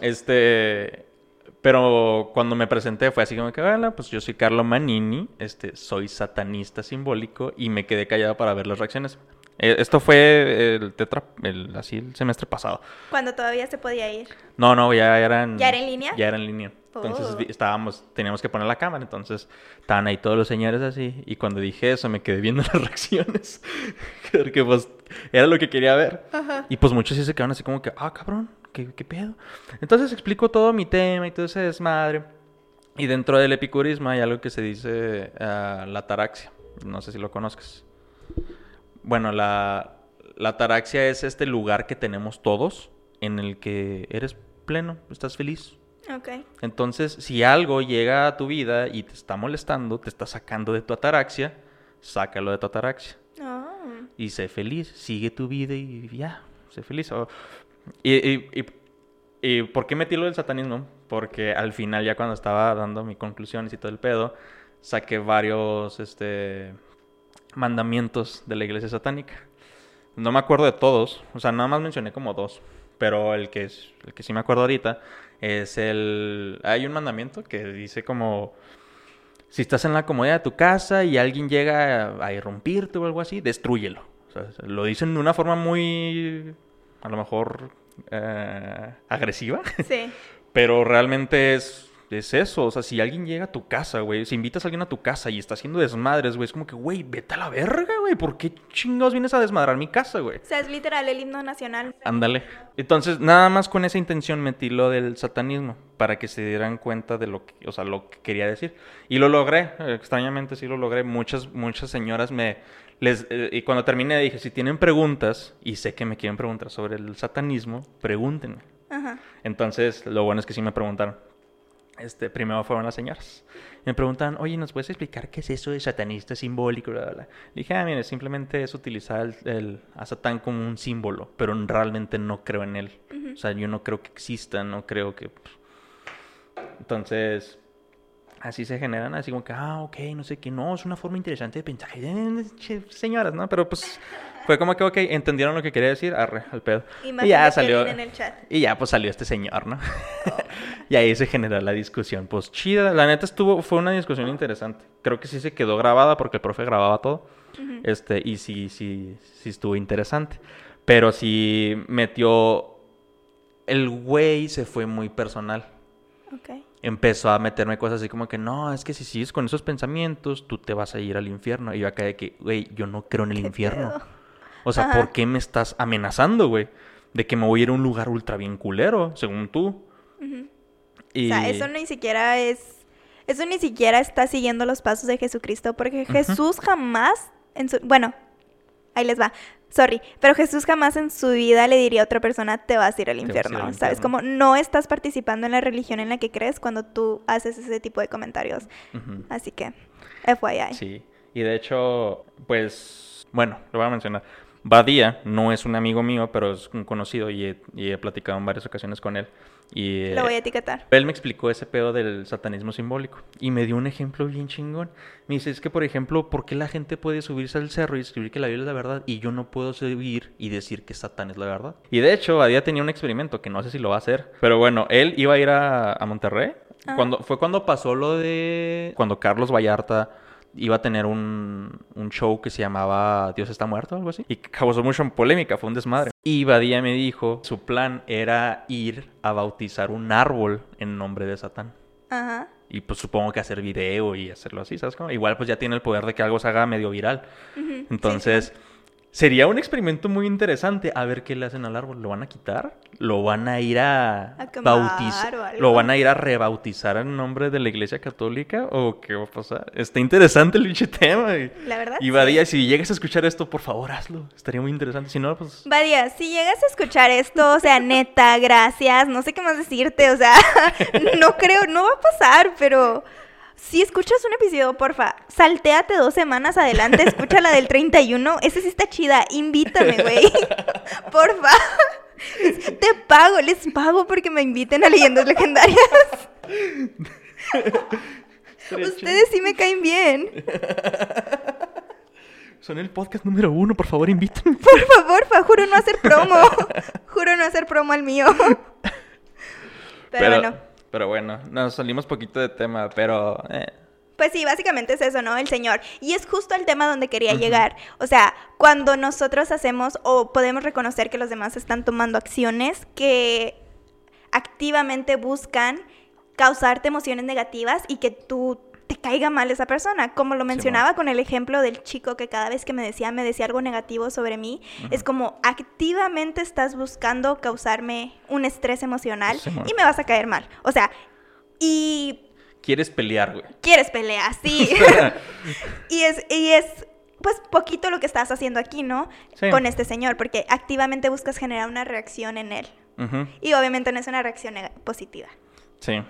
Este. Pero cuando me presenté fue así como que, bueno, pues yo soy Carlo Manini, este, soy satanista simbólico y me quedé callado para ver las reacciones. Eh, esto fue el tetra, el, así el semestre pasado. Cuando todavía se podía ir. No, no, ya eran... ¿Ya era en línea? Ya era en línea. Entonces Oh. estábamos, teníamos que poner la cámara, entonces estaban ahí todos los señores así. Y cuando dije eso me quedé viendo <laughs> las reacciones. <laughs> Porque pues era lo que quería ver. Ajá. Y pues muchos sí se quedaron así como que, ah, cabrón, ¿qué, qué pedo? Entonces explico todo mi tema y todo ese desmadre. Y dentro del epicurismo hay algo que se dice ah, la ataraxia. No sé si lo conozcas. Bueno, la, la ataraxia es este lugar que tenemos todos en el que eres pleno, estás feliz. Ok. Entonces, si algo llega a tu vida y te está molestando, te está sacando de tu ataraxia, sácalo de tu ataraxia Oh. y sé feliz, sigue tu vida y ya, sé feliz. O- y, y- y- y por qué metí lo del satanismo? Porque al final, ya cuando estaba dando mi conclusiones y todo el pedo, saqué varios este, mandamientos de la iglesia satánica. No me acuerdo de todos, o sea, nada más mencioné como dos, pero el que, es, el que sí me acuerdo ahorita es el... Hay un mandamiento que dice como... Si estás en la comodidad de tu casa y alguien llega a, a irrumpirte o algo así, destrúyelo. O sea, lo dicen de una forma muy, a lo mejor, eh, agresiva, <laughs> Sí. pero realmente es, es eso. O sea, si alguien llega a tu casa, güey, si invitas a alguien a tu casa y está haciendo desmadres, güey, es como que, güey, vete a la verga, güey. ¿Por qué chingados vienes a desmadrar mi casa, güey? O sea, es literal el himno nacional. Ándale. Entonces, nada más con esa intención metí lo del satanismo, para que se dieran cuenta de lo que, o sea, lo que quería decir. Y lo logré, extrañamente sí lo logré. Muchas, muchas señoras me... Les, eh, y cuando terminé dije, si tienen preguntas, y sé que me quieren preguntar sobre el satanismo, pregúntenme. Ajá. Entonces, lo bueno es que sí me preguntaron. Este, primero fueron las señoras. Me preguntan, oye, ¿nos puedes explicar qué es eso de satanista simbólico? Bla, bla, bla. Le dije, ah, mire, simplemente es utilizar el, el- a Satán como un símbolo, pero realmente no creo en él. O sea, yo no creo que exista, no creo que... pues. Entonces, así se generan, así como que, ah, ok, no sé qué, no, es una forma interesante de pensar. Eh, Señoras, ¿no? Pero pues fue como que, ok, entendieron lo que quería decir, arre, al pedo. Y Imagen ya salió... En el chat. Y ya pues salió este señor, ¿no? <laughs> y ahí se generó la discusión. Pues chida, la neta estuvo, fue una discusión interesante. Creo que sí se quedó grabada porque el profe grababa todo. Este, y sí, sí, sí estuvo interesante. Pero sí metió. El güey se fue muy personal. Ok. Empezó a meterme cosas así como que no, es que si sigues con esos pensamientos, tú te vas a ir al infierno. Y yo acá de que, güey, yo no creo en el ¿Qué infierno. pedo? O sea, Ajá. ¿por qué me estás amenazando, güey? De que me voy a ir a un lugar ultra bien culero, según tú. Y... O sea, eso ni siquiera es. Eso ni siquiera está siguiendo los pasos de Jesucristo, porque Jesús jamás en su. Bueno, ahí les va. Sorry, pero Jesús jamás en su vida le diría a otra persona, te vas a ir al ir infierno. al ¿Sabes? infierno. Como no estás participando en la religión en la que crees cuando tú haces ese tipo de comentarios. Así que, FYI. Sí. Y de hecho, pues, bueno, lo voy a mencionar. Badía no es un amigo mío, pero es un conocido y he, y he platicado en varias ocasiones con él. Y Lo voy a eh, etiquetar. él me explicó ese pedo del satanismo simbólico y me dio un ejemplo bien chingón. Me dice, es que, por ejemplo, ¿por qué la gente puede subirse al cerro y escribir que la Biblia es la verdad y yo no puedo subir y decir que Satán es la verdad? Y de hecho, Badía tenía un experimento que no sé si lo va a hacer, pero bueno, él iba a ir a, a Monterrey. Cuando, fue cuando pasó lo de... Cuando Carlos Vallarta iba a tener un, un show que se llamaba Dios está muerto o algo así. Y causó mucha polémica, fue un desmadre. Y Badía me dijo, su plan era ir a bautizar un árbol en nombre de Satán. Ajá. Y pues supongo que hacer video y hacerlo así, ¿sabes cómo? Igual pues ya tiene el poder de que algo se haga medio viral. Ujú, Entonces, sería un experimento muy interesante a ver qué le hacen al árbol. ¿Lo van a quitar? ¿Lo van a ir a, bautizar? ¿Lo van a ir a rebautizar en nombre de la iglesia católica? ¿O qué va a pasar? Está interesante el pinche tema. La verdad. y Badía, si llegas a escuchar esto, por favor, hazlo. Estaría muy interesante. Si no, pues... Badia, si llegas a escuchar esto, o sea, neta, gracias, no sé qué más decirte, o sea, <laughs> no creo, no va a pasar, pero si escuchas un episodio, porfa, saltéate dos semanas adelante, escucha la del 31, esa sí está chida, invítame, güey, <laughs> porfa. Te pago, les pago porque me inviten a leyendas legendarias. Ustedes sí me caen bien. Son el podcast número uno, por favor, invítenme. Porfa, porfa, juro no hacer promo. Juro no hacer promo al mío. <laughs> Pero, bueno. Pero bueno, nos salimos poquito de tema, pero... eh, Pues sí, básicamente es eso, ¿no? El Señor. Y es justo el tema donde quería llegar. O sea, cuando nosotros hacemos o podemos reconocer que los demás están tomando acciones que activamente buscan causarte emociones negativas y que tú caiga mal esa persona. Como lo mencionaba con el ejemplo del chico que cada vez que me decía, me decía algo negativo sobre mí, es como activamente estás buscando causarme un estrés emocional y me vas a caer mal. O sea, y ¿Quieres pelear, güey? quieres pelear, sí. <laughs> <laughs> y es, y es, pues, poquito lo que estás haciendo aquí, ¿no? Sí. Con este señor, porque activamente buscas generar una reacción en él. Y obviamente no es una reacción positiva. Sí.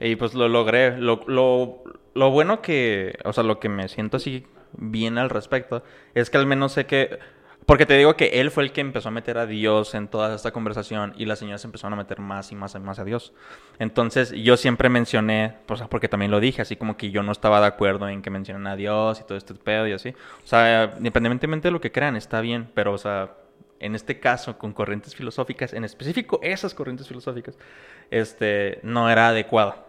Y pues lo logré. Lo, lo, lo bueno que, o sea, lo que me siento así bien al respecto, es que al menos sé que, porque te digo que él fue el que empezó a meter a Dios en toda esta conversación y las señoras empezaron a meter más y más y más a Dios. Entonces yo siempre mencioné, pues porque también lo dije, así como que yo no estaba de acuerdo en que mencionen a Dios y todo este pedo y así. O sea, independientemente de lo que crean, está bien, pero o sea, en este caso, con corrientes filosóficas, en específico esas corrientes filosóficas, este, no era adecuado.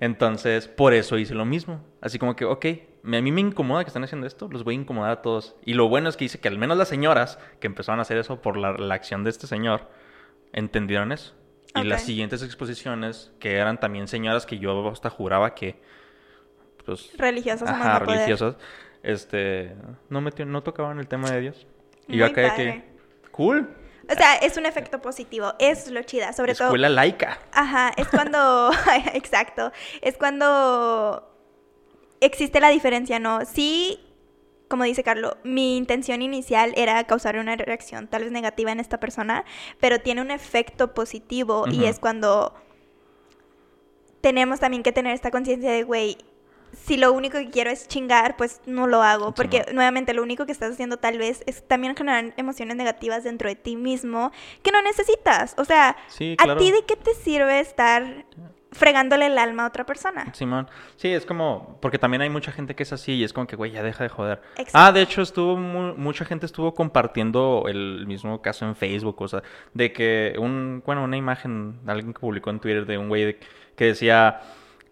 Entonces, por eso hice lo mismo. Así como que, ok, a mí me incomoda que están haciendo esto, los voy a incomodar a todos. Y lo bueno es que dice que al menos las señoras que empezaron a hacer eso por la, la acción de este señor, entendieron eso. Y las siguientes exposiciones, que eran también señoras que yo hasta juraba que, pues, Religiosas ajá, poder. religiosas, este, no, metió, no tocaban el tema de Dios. Y Muy yo acá de que, cool, O sea, es un efecto positivo. Es lo chida. Sobre todo. escuela laica. Ajá, es cuando, <laughs> exacto, es cuando existe la diferencia, ¿no? Sí, como dice Carlos, mi intención inicial era causar una reacción tal vez negativa en esta persona, pero tiene un efecto positivo y es cuando tenemos también que tener esta conciencia de, güey, si lo único que quiero es chingar, pues no lo hago, porque nuevamente lo único que estás haciendo tal vez es también generar emociones negativas dentro de ti mismo que no necesitas. O sea, Sí, ¿A ti de qué te sirve estar fregándole el alma a otra persona? Simón. Sí, es como, porque también hay mucha gente que es así y es como que, güey, ya deja de joder. Exacto. Ah, de hecho, estuvo, mu- mucha gente estuvo compartiendo el mismo caso en Facebook, o sea, de que un, bueno, una imagen, alguien que publicó en Twitter de un güey que decía,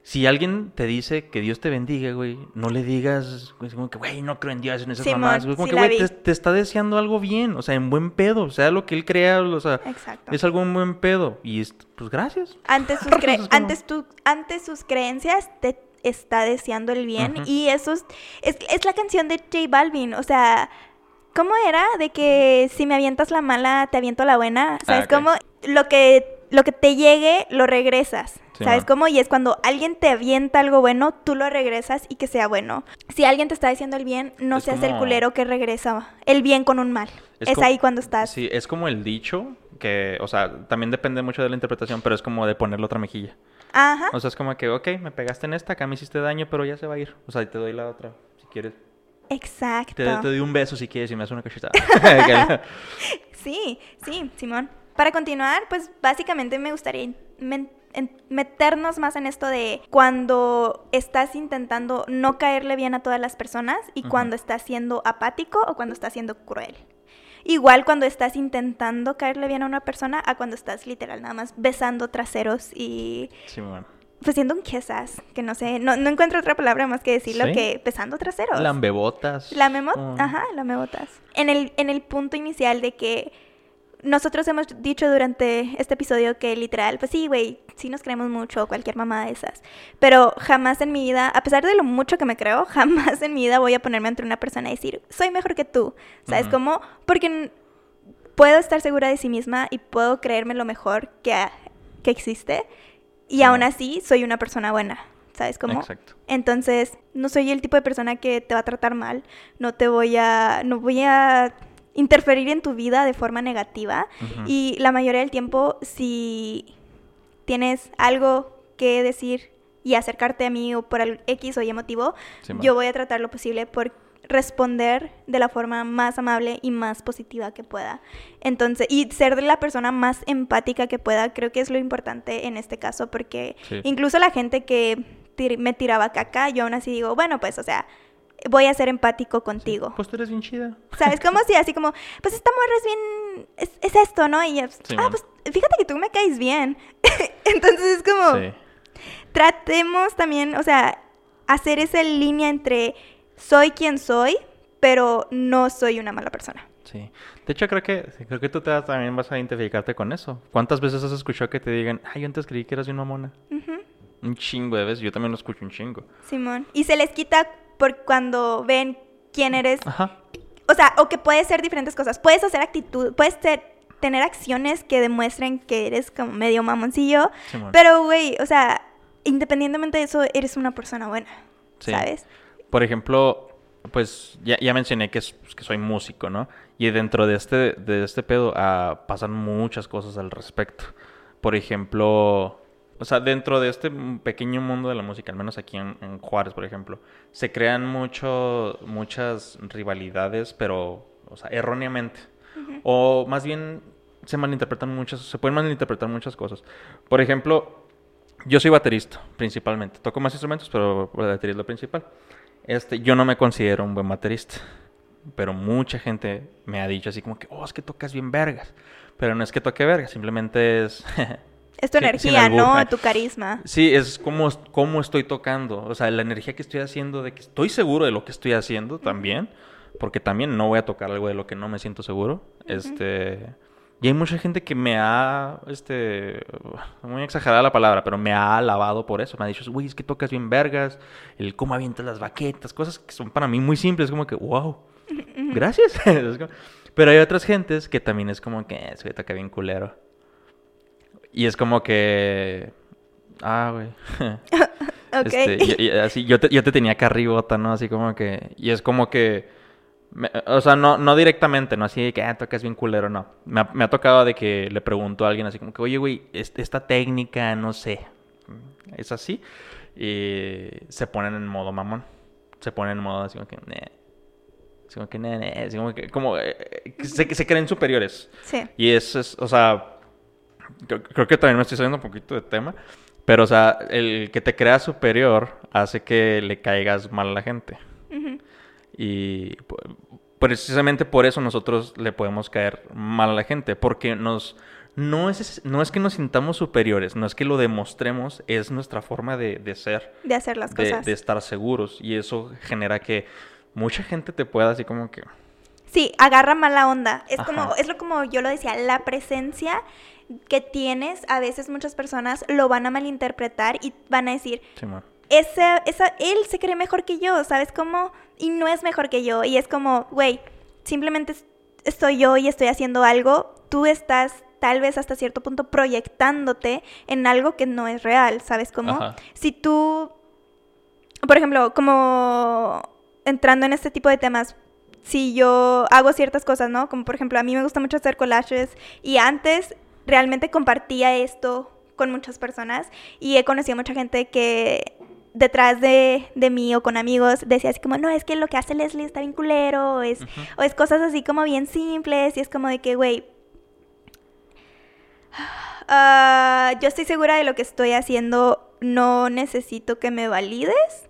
si alguien te dice que Dios te bendiga, güey, no le digas, güey, como que, güey, no creo en Dios, en esas Simón, mamadas, güey, como sí que, güey, te, está deseando algo bien, o sea, en buen pedo, sea lo que él crea, o sea, Exacto. es algo en buen pedo, y es- pues gracias. Ante <laughs> sus, cre- Es como- ante, tu- ante sus creencias te está deseando el bien y eso es, es, es la canción de J Balvin, o sea, ¿cómo era? De que si me avientas la mala, te aviento la buena, ¿sabes ok. cómo? Lo que, lo que te llegue, lo regresas. Sí, ¿Sabes cómo? Y es cuando alguien te avienta algo bueno, tú lo regresas y que sea bueno. Si alguien te está diciendo el bien, no Es seas el culero que regresa el bien con un mal. Es, como- ahí cuando estás. Sí, es como el dicho que, o sea, también depende mucho de la interpretación, pero es como de ponerle otra mejilla. Ajá. O sea, es como que, ok, me pegaste en esta, acá me hiciste daño, pero ya se va a ir. O sea, te doy la otra, si quieres. Exacto. Te, te doy un beso si quieres y me das una cachetada. <laughs> <laughs> Sí, sí, Simón. Para continuar, pues básicamente me gustaría en- meternos más en esto de cuando estás intentando no caerle bien a todas las personas y cuando estás siendo apático o cuando estás siendo cruel. Igual cuando estás intentando caerle bien a una persona a cuando estás literal nada más besando traseros y sí, bueno. pues siendo un quesas, que no sé, no, no encuentro otra palabra más que decirlo ¿Sí? que besando traseros. Lambebotas. La memo, Oh. ajá, la mebotas. En el, en el punto inicial de que nosotros hemos dicho durante este episodio que literal, pues sí, güey, sí nos creemos mucho, cualquier mamada de esas. Pero jamás en mi vida, a pesar de lo mucho que me creo, <laughs> jamás en mi vida voy a ponerme ante una persona y decir, soy mejor que tú. ¿Sabes Ujú. cómo? Porque puedo estar segura de sí misma y puedo creerme lo mejor que, que existe. Y aún así, soy una persona buena. ¿Sabes cómo? Exacto. Entonces, no soy el tipo de persona que te va a tratar mal, no te voy a, no voy a interferir en tu vida de forma negativa. Y la mayoría del tiempo, si tienes algo que decir y acercarte a mí o por el X o Y motivo, Sí, yo voy a tratar lo posible por responder de la forma más amable y más positiva que pueda. Entonces, y ser la persona más empática que pueda, creo que es lo importante en este caso, porque Sí. incluso la gente que tir- me tiraba caca, yo aún así digo, bueno, pues, o sea, voy a ser empático contigo. Pues tú eres bien chida. ¿Sabes? Como si así como, pues esta morra es bien, es, es esto, ¿no? Y Sí, ah, man. pues fíjate que tú me caes bien. <laughs> Entonces es como, Sí. tratemos también, o sea, hacer esa línea entre soy quien soy, pero no soy una mala persona. Sí. De hecho, creo que, creo que tú te, también vas a identificarte con eso. ¿Cuántas veces has escuchado que te digan, ay, yo antes creí que eras bien mamona? Ujú, Un chingo de veces. Yo también lo escucho un chingo. Simón. Y se les quita por cuando ven quién eres. Ajá. O sea, o que puedes ser diferentes cosas. Puedes hacer actitud, puedes ser, tener acciones que demuestren que eres como medio mamoncillo. Simón. Pero, güey, o sea, independientemente de eso, eres una persona buena. Sí. ¿Sabes? Por ejemplo, pues ya, ya mencioné que, es- pues, que soy músico, ¿no? Y dentro de este, de este pedo ah, pasan muchas cosas al respecto. Por ejemplo, o sea, dentro de este pequeño mundo de la música, al menos aquí en, en Juárez, por ejemplo, se crean mucho, muchas rivalidades, pero, o sea, erróneamente. O más bien se malinterpretan muchas, se pueden malinterpretar muchas cosas. Por ejemplo, yo soy baterista, principalmente. Toco más instrumentos, pero la batería es lo principal. Este, yo no me considero un buen baterista. Pero mucha gente me ha dicho así como que, oh, es que tocas bien vergas. Pero no es que toque vergas, simplemente es... <laughs> Es tu sin energía. ¿no? Tu carisma. sí, es como, cómo estoy tocando. O sea, la energía que estoy haciendo, de que estoy seguro de lo que estoy haciendo también. Porque también no voy a tocar algo de lo que no me siento seguro. Este... Y hay mucha gente que me ha, este, muy exagerada la palabra, pero me ha alabado por eso. Me ha dicho, güey, es que tocas bien vergas, el cómo avientas las baquetas, cosas que son para mí muy simples, como que, wow, gracias. <laughs> Como- pero hay otras gentes que también es como que, se toca bien culero. Y es como que, ah, güey. <laughs> Ok. Este, y- y así, yo, te, yo te tenía carribota, ¿no? Así como que... Y es como que... me- o sea, no, no directamente, no así de que ah, tocas bien culero, no. Me ha, me ha tocado de que le pregunto a alguien así como que, oye, güey, est- esta técnica, no sé, es así. Y se ponen en modo mamón. Se ponen en modo así como que, "Neh". Así como que, "Neh, neh", así como que, como, eh, eh, se, se creen superiores. Sí. Y eso es, o sea, creo, que también me estoy saliendo un poquito de tema, pero, o sea, el que te creas superior hace que le caigas mal a la gente. Ujú. Y precisamente por eso nosotros le podemos caer mal a la gente, porque nos... No es, no es que nos sintamos superiores, no es que lo demostremos, es nuestra forma de, de ser, De hacer las de, cosas. de estar seguros. Y eso genera que mucha gente te pueda así como que... Sí, agarra mala onda. Es Ajá. como, es lo como yo lo decía, la presencia que tienes, a veces muchas personas lo van a malinterpretar y van a decir, ese, esa, él se cree mejor que yo, ¿sabes cómo? Y no es mejor que yo. Y es como, güey, simplemente es- estoy yo y estoy haciendo algo. Tú estás tal vez hasta cierto punto proyectándote en algo que no es real, ¿sabes cómo? Ajá. Si tú, por ejemplo, como entrando en este tipo de temas, si yo hago ciertas cosas, ¿no? Como por ejemplo, a mí me gusta mucho hacer collages y antes realmente compartía esto con muchas personas y he conocido mucha gente que detrás de, de mí o con amigos decía así como, no, es que lo que hace Leslie está bien culero o es, o es cosas así como bien simples y es como de que, güey, ah, yo estoy segura de lo que estoy haciendo, no necesito que me valides,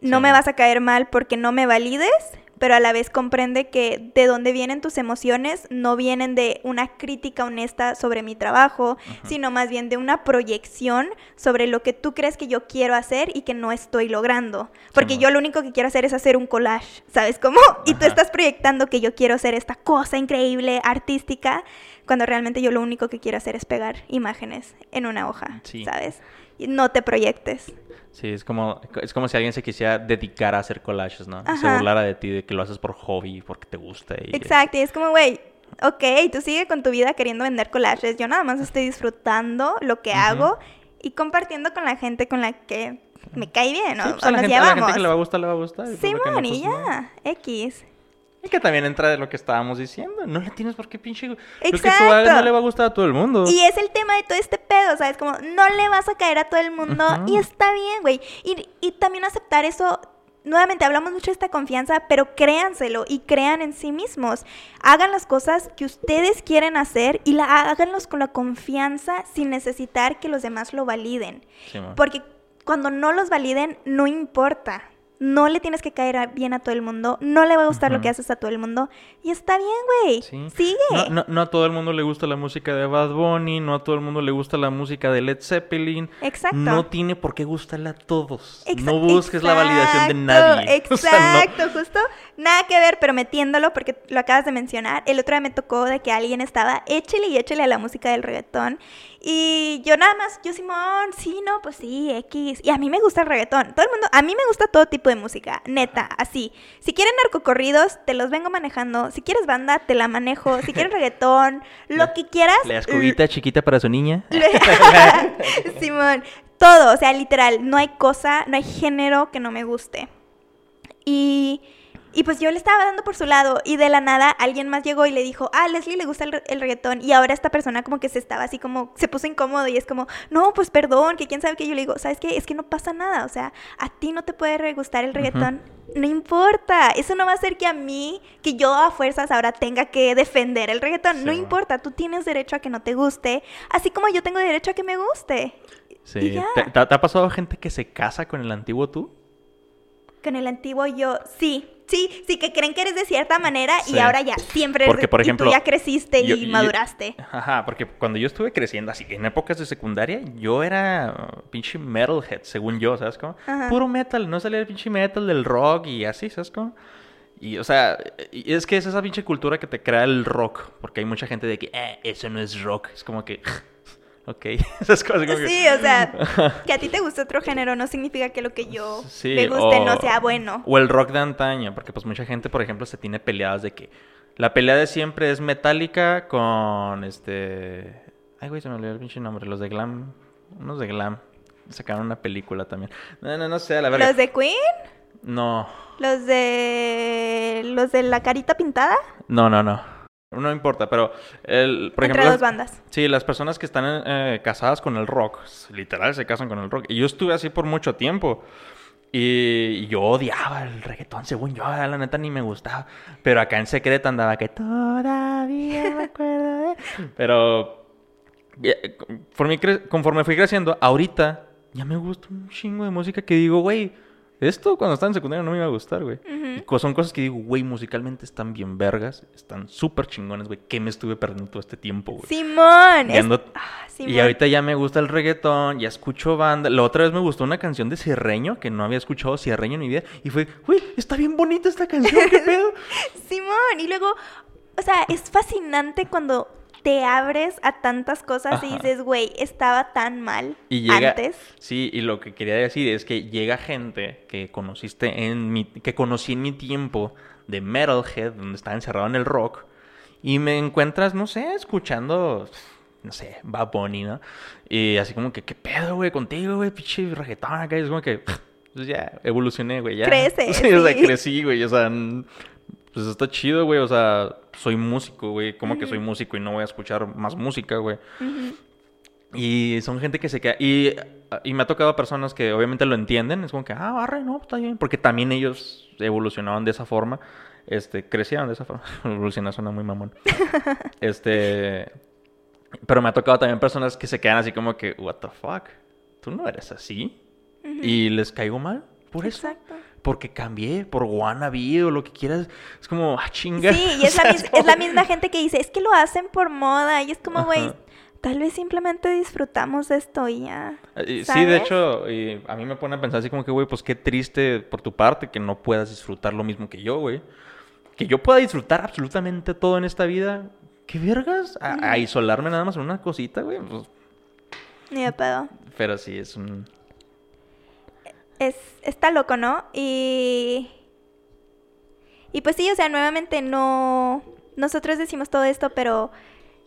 no Sí. me vas a caer mal porque no me valides, pero a la vez comprende que de dónde vienen tus emociones no vienen de una crítica honesta sobre mi trabajo, sino más bien de una proyección sobre lo que tú crees que yo quiero hacer y que no estoy logrando. Porque yo lo único que quiero hacer es hacer un collage, ¿sabes cómo? <laughs> Y tú estás proyectando que yo quiero hacer esta cosa increíble, artística, cuando realmente yo lo único que quiero hacer es pegar imágenes en una hoja, Sí. ¿sabes? Y no te proyectes. Sí, es como, es como si alguien se quisiera dedicar a hacer collages, ¿no? Y se Ajá. burlara de ti, de que lo haces por hobby, porque te gusta. Y, Exacto, y es como, güey, ok, tú sigue con tu vida queriendo vender collages. Yo nada más estoy disfrutando lo que hago y compartiendo con la gente con la que me cae bien, Sí, ¿no? pues o a, la nos gente, a la gente que le va a gustar, le va a gustar. y pues no, pues no. X. Que también entra de lo que estábamos diciendo. No le tienes por qué pinche... Lo que tú Exacto. hagas no le va a gustar a todo el mundo. Y es el tema de todo este pedo, ¿sabes? Como no le vas a caer a todo el mundo y está bien, güey. Y, y también aceptar eso, nuevamente hablamos mucho de esta confianza, pero créanselo y crean en sí mismos. Hagan las cosas que ustedes quieren hacer y la, háganlos con la confianza sin necesitar que los demás lo validen. Porque cuando no los validen, no importa. No le tienes que caer a- bien a todo el mundo, no le va a gustar lo que haces a todo el mundo y está bien, güey. Sí. Sigue. No, no, no a todo el mundo le gusta la música de Bad Bunny, no a todo el mundo le gusta la música de Led Zeppelin. Exacto. No tiene por qué gustarle a todos. Exa- no busques la validación de exacto, nadie. <laughs> O sea, no- Exacto, justo nada que ver, pero metiéndolo porque lo acabas de mencionar. El otro día me tocó de que alguien estaba échele y échele a la música del reggaetón. Y yo nada más, yo Simón, sí, no, pues sí, X. Y a mí me gusta el reggaetón. Todo el mundo, a mí me gusta todo tipo de música, neta, así. Si quieren narcocorridos, te los vengo manejando. Si quieres banda, te la manejo. Si quieres reggaetón, <laughs> lo que quieras. La escobita chiquita para su niña. <laughs> <laughs> Simón, todo, o sea, literal, no hay cosa, no hay género que no me guste. Y, y pues yo le estaba dando por su lado y de la nada alguien más llegó y le dijo, ah, Leslie le gusta el, re- el reggaetón y ahora esta persona como que se estaba así como, se puso incómodo y es como, no, pues perdón, que quién sabe que yo le digo, ¿sabes qué? Es que no pasa nada, o sea, a ti no te puede gustar el reggaetón. No importa, eso no va a hacer que a mí, que yo a fuerzas ahora tenga que defender el reggaetón. no importa, tú tienes derecho a que no te guste, así como yo tengo derecho a que me guste. Sí. ya. ¿Te, te- te ha pasado gente que se casa con el antiguo tú? Con el antiguo yo, sí, sí, sí, que creen que eres de cierta manera y ahora ya siempre eres Porque, por y tú ejemplo, ya creciste yo- y yo- maduraste. Ajá, porque cuando yo estuve creciendo, así, en épocas de secundaria, yo era pinche metalhead, según yo, ¿sabes cómo? Ajá. Puro metal, no salía el pinche metal del rock y así, ¿sabes cómo? Y, o sea, es que es esa pinche cultura que te crea el rock, porque hay mucha gente de que, eh, eso no es rock, es como que, ok, <laughs> esas cosas como que... Sí, o sea, <laughs> que a ti te guste otro género no significa que lo que yo Sí, me guste o- no sea bueno. O el rock de antaño, porque pues mucha gente, por ejemplo, se tiene peleadas de que la pelea de siempre es Metallica con este... Ay, güey, se me olvidó el pinche nombre, los de Glam, unos de Glam. Sacaron una película también. No, no, no sé, a la verdad. ¿Los de Queen? No, ¿Los de los de la carita pintada? no, no, no. No importa, pero el, por Entre ejemplo, dos bandas. Sí, las personas que están eh, casadas con el rock, literal se casan con el rock. Y yo estuve así por mucho tiempo. Y yo odiaba el reggaetón, según yo, la neta ni me gustaba. Pero acá en secreto andaba que todavía me acuerdo de... <laughs> Pero eh, conforme, conforme fui creciendo, ahorita ya me gusta un chingo de música que digo, güey, esto cuando estaba en secundaria no me iba a gustar, güey. Y co- son cosas que digo, güey, musicalmente están bien vergas, están súper chingones, güey. ¿Qué me estuve perdiendo todo este tiempo, güey? Simón. Y es- ah, Y Simón. ahorita ya me gusta el reggaetón, ya escucho banda. La otra vez me gustó una canción de Cierreño, que no había escuchado Cierreño en mi vida. Y fue, güey, está bien bonita esta canción, ¿qué <laughs> pedo? Simón, y luego, o sea, es fascinante cuando te abres a tantas cosas y dices, güey, estaba tan mal Y llega, antes. sí, y lo que quería decir es que llega gente que conociste en mi, que conocí en mi tiempo de Metalhead, donde estaba encerrado en el rock, y me encuentras, no sé, escuchando, no sé, Bad Bunny, ¿no? Y así como que, ¿qué pedo, güey, contigo, güey, pinche reggaetón acá? Y es como que, <laughs> pues ya, evolucioné, güey, ya. Crece, <laughs> Sí, o sea, sí. crecí, güey, o sea, pues está chido, güey, o sea, soy músico, güey, como que soy músico y no voy a escuchar más música, güey. Y son gente que se queda. Y, y me ha tocado personas que obviamente lo entienden. Es como que, ah, barre, no, está bien. Porque también ellos evolucionaban de esa forma. Este, crecieron de esa forma. <laughs> Evolucionar suena muy mamón. <laughs> este. Pero me ha tocado también personas que se quedan así como que, what the fuck. Tú no eres así. Y les caigo mal por eso. Exacto. Porque cambié por wannabe o lo que quieras. Es como, ah, chinga. Sí, y <laughs> es la, como es la misma gente que dice, es que lo hacen por moda. Y es como, güey, tal vez simplemente disfrutamos de esto y ya. Eh, Sí, de hecho, y a mí me pone a pensar así como que, güey, pues qué triste por tu parte que no puedas disfrutar lo mismo que yo, güey. Que yo pueda disfrutar absolutamente todo en esta vida. ¿Qué vergas? A, a isolarme nada más en una cosita, güey. Pues, Ni de pedo. pero sí, es un... Es, está loco, ¿no? Y... Y pues sí, o sea, nuevamente no... Nosotros decimos todo esto, pero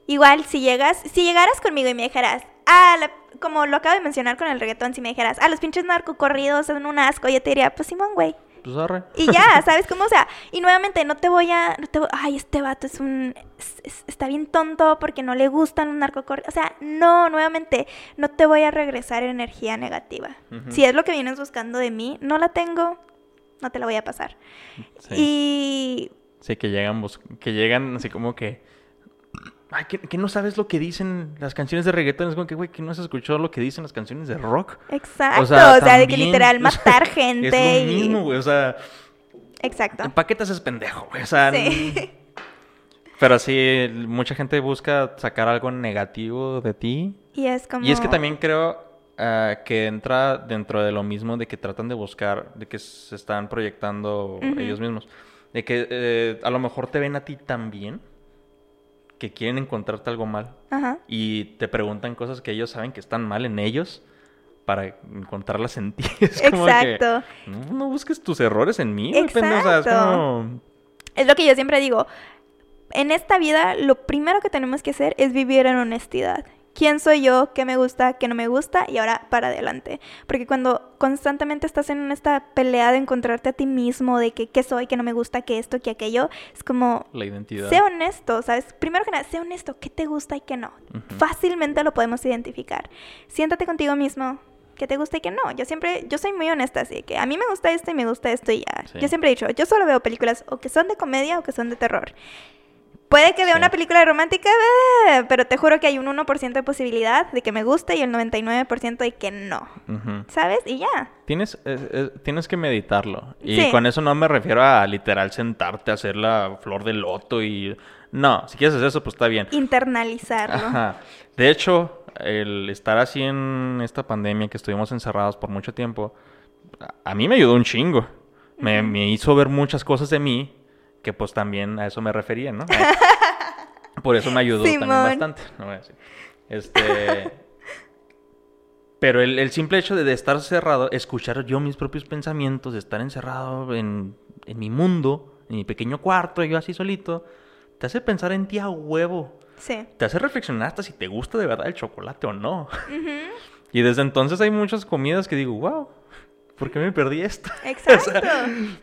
igual si llegas, si llegaras conmigo y me dijeras, ah, la- como lo acabo de mencionar con el reggaetón, si me dijeras, ah, los pinches narcocorridos son un asco, yo te diría, pues Simón, güey. Pues arre. Y ya, <laughs> ¿sabes cómo? O sea, y nuevamente no te voy a, no te voy- ay, este vato es un, es- es- está bien tonto porque no le gustan los narcocorridos. O sea, no, nuevamente, no te voy a regresar energía negativa. Si es lo que vienes buscando de mí, no la tengo, no te la voy a pasar. Sí. Y Sí, que llegan, que llegan así como que... Ay, ¿que, que no sabes lo que dicen las canciones de reggaeton? Es como que, güey, que no has escuchado lo que dicen las canciones de rock. Exacto, o sea, de que también, literal <laughs> matar gente Es lo mismo, güey, o sea, Exacto. ¿para qué te haces pendejo, güey? O sea, Sí. <laughs> pero sí, mucha gente busca sacar algo negativo de ti. Y es como... Y es que también creo ah, que entra dentro de lo mismo de que tratan de buscar, de que se están proyectando ellos mismos. De que eh, a lo mejor te ven a ti tan bien que quieren encontrarte algo mal. Ajá. Y te preguntan cosas que ellos saben que están mal en ellos para encontrarlas en ti. <laughs> Es como que, Exacto. no, no busques tus errores en mí, güey, pendejo. O sea, es Exacto. como... Es lo que yo siempre digo. En esta vida, lo primero que tenemos que hacer es vivir en honestidad. ¿Quién soy yo? ¿Qué me gusta? ¿Qué no me gusta? Y ahora para adelante. Porque cuando constantemente estás en esta pelea de encontrarte a ti mismo, de que qué soy, qué no me gusta, qué esto, qué aquello, es como, La identidad. sé honesto, ¿sabes? Primero que nada, sé honesto, qué te gusta y qué no. Fácilmente lo podemos identificar. Siéntate contigo mismo, qué te gusta y qué no. Yo siempre, yo soy muy honesta, así que a mí me gusta esto y me gusta esto y ya. Sí. Yo siempre he dicho, yo solo veo películas o que son de comedia o que son de terror. Puede que vea Sí. una película romántica, pero te juro que hay un 1% de posibilidad de que me guste y el 99% de que no. ¿Sabes? Y ya. Tienes, eh, eh, tienes que meditarlo. Y Sí. con eso no me refiero a literal sentarte a hacer la flor de loto y... No, si quieres hacer eso, pues está bien. Internalizarlo. Ajá. De hecho, el estar así en esta pandemia que estuvimos encerrados por mucho tiempo, a- mí me ayudó un chingo. Me hizo ver muchas cosas de mí que pues también a eso me refería, ¿no? <laughs> Por eso me ayudó Simón. también bastante. No voy a decir. Este... Pero el, el simple hecho de, de estar cerrado, escuchar yo mis propios pensamientos, de estar encerrado en, en mi mundo, en mi pequeño cuarto, yo así solito, te hace pensar en ti a huevo Sí. te hace reflexionar hasta si te gusta de verdad el chocolate o no. <laughs> Y desde entonces hay muchas comidas que digo, wow, ¿por qué me perdí esto? <laughs> Exacto.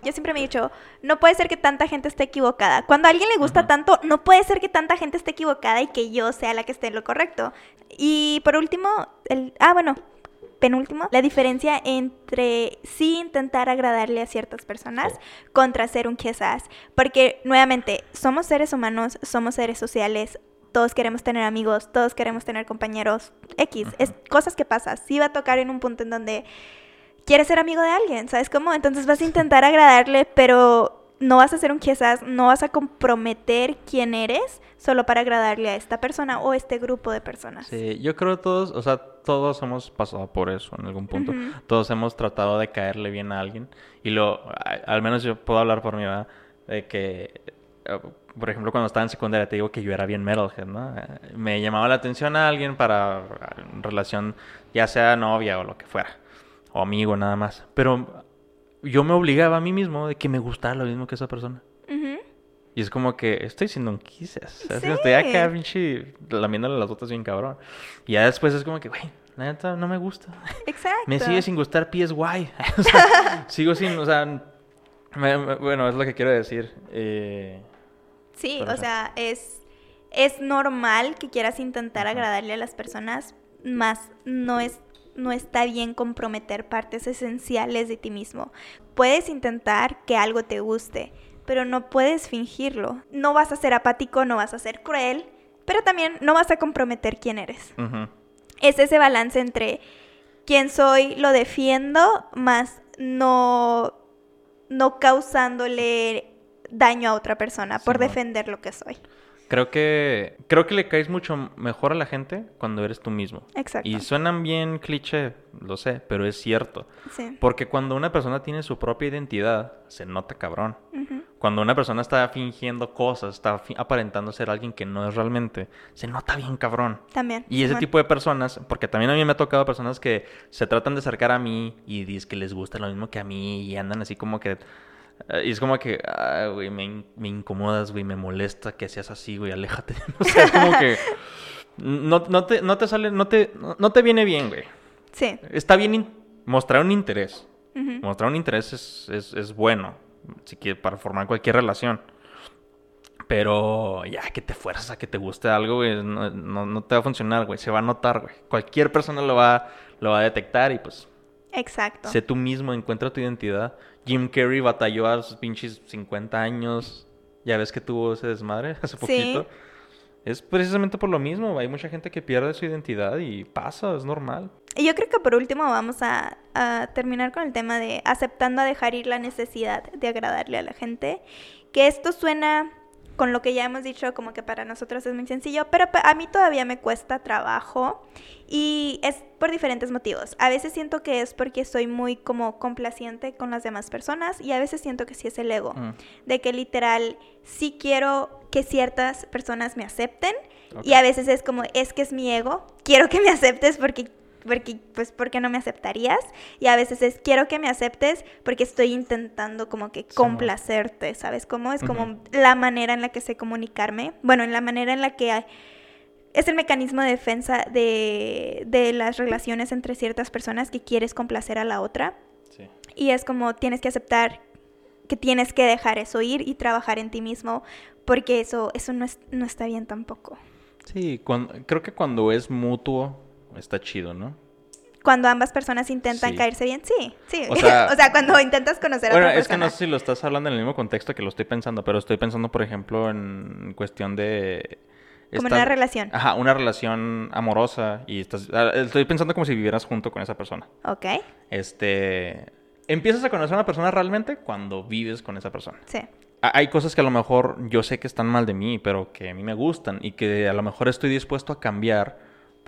Yo siempre me he dicho, no puede ser que tanta gente esté equivocada. Cuando a alguien le gusta tanto, no puede ser que tanta gente esté equivocada y que yo sea la que esté en lo correcto. Y por último, el ah, bueno, penúltimo, la diferencia entre sí intentar agradarle a ciertas personas Sí. contra ser un quizás. Porque nuevamente, somos seres humanos, somos seres sociales. Todos queremos tener amigos, todos queremos tener compañeros X. Es cosas que pasan. Sí va a tocar en un punto en donde quieres ser amigo de alguien, ¿sabes cómo? Entonces vas a intentar agradarle, pero no vas a ser un quizás, no vas a comprometer quién eres solo para agradarle a esta persona o este grupo de personas. Sí, yo creo todos, o sea, todos hemos pasado por eso en algún punto. Todos hemos tratado de caerle bien a alguien. Y lo, al menos yo puedo hablar por mí, ¿verdad? De que, eh, por ejemplo, cuando estaba en secundaria te digo que yo era bien metalhead, ¿no? Eh, Me llamaba la atención a alguien para eh, relación, ya sea novia o lo que fuera. O amigo nada más. Pero yo me obligaba a mí mismo de que me gustara lo mismo que esa persona. Y es como que estoy siendo un sea, Sí. Estoy acá, pinche, lamiéndole las botas bien cabrón. Y ya después es como que, güey, la neta no me gusta. Exacto. Me sigue sin gustar PSY. <laughs> o sea, <laughs> sigo sin, o sea, me- me- bueno, es lo que quiero decir. Eh, Sí, o sea, es, es normal que quieras intentar agradarle a las personas, más no es no está bien comprometer partes esenciales de ti mismo. Puedes intentar que algo te guste, pero no puedes fingirlo. No vas a ser apático, no vas a ser cruel, pero también no vas a comprometer quién eres. Es ese balance entre quién soy, lo defiendo, más no, no causándole daño a otra persona por defender lo que soy. Creo que creo que le caes mucho mejor a la gente cuando eres tú mismo. Exacto. Y suenan bien cliché, lo sé, pero es cierto. Sí. Porque cuando una persona tiene su propia identidad, se nota cabrón. Cuando una persona está fingiendo cosas, está fi- aparentando ser alguien que no es realmente, se nota bien cabrón. También. Y ese tipo de personas, porque también a mí me ha tocado personas que se tratan de acercar a mí y dicen que les gusta lo mismo que a mí y andan así como que... eh, y es como que, ah, güey, me, in- me incomodas, güey, me molesta que seas así, güey, aléjate. <laughs> o sea, es como que... No, no, te, no te sale, no te, no, te viene bien, güey. Sí. Está bien mostrar un interés. Ujú. Mostrar un interés es, es, es bueno si quieres, para formar cualquier relación. Pero ya que te fuerzas a que te guste algo, güey, no, no, no te va a funcionar, güey. Se va a notar, güey. Cualquier persona lo va, lo va a detectar y pues Exacto. sé tú mismo, encuentra tu identidad. Jim Carrey batalló a sus pinches 50 años. Ya ves que tuvo ese desmadre <laughs> hace Sí. poquito. es precisamente por lo mismo. Hay mucha gente que pierde su identidad y pasa, es normal. Y yo creo que por último vamos a, a, terminar con el tema de aceptando a dejar ir la necesidad de agradarle a la gente. Que esto suena con lo que ya hemos dicho, como que para nosotros es muy sencillo, pero a mí todavía me cuesta trabajo y es por diferentes motivos. A veces siento que es porque soy muy como complaciente con las demás personas y a veces siento que sí es el ego, mm. de que literal sí quiero que ciertas personas me acepten y a veces es como, es que es mi ego, quiero que me aceptes porque porque, pues, porque no me aceptarías? Y a veces es, quiero que me aceptes porque estoy intentando como que complacerte, ¿sabes cómo? Es como la manera en la que sé comunicarme, bueno, en la manera en la que... es el mecanismo de defensa de, de, las relaciones entre ciertas personas que quieres complacer a la otra. Sí. Y es como tienes que aceptar que tienes que dejar eso ir y trabajar en ti mismo porque eso, eso no, es, no está bien tampoco. Sí, creo que cuando es mutuo está chido, ¿no? Cuando ambas personas intentan caerse bien, sí, sí. <laughs> O sea, cuando intentas conocer a otra persona. Bueno, es que no sé si lo estás hablando en el mismo contexto que lo estoy pensando, pero estoy pensando, por ejemplo, en cuestión de... Como una relación. Ajá, una relación amorosa y estás... Ah, estoy pensando como si vivieras junto con esa persona. Ok. Este... Empiezas a conocer a una persona realmente cuando vives con esa persona. Sí hay cosas que a lo mejor yo sé que están mal de mí, pero que a mí me gustan y que a lo mejor estoy dispuesto a cambiar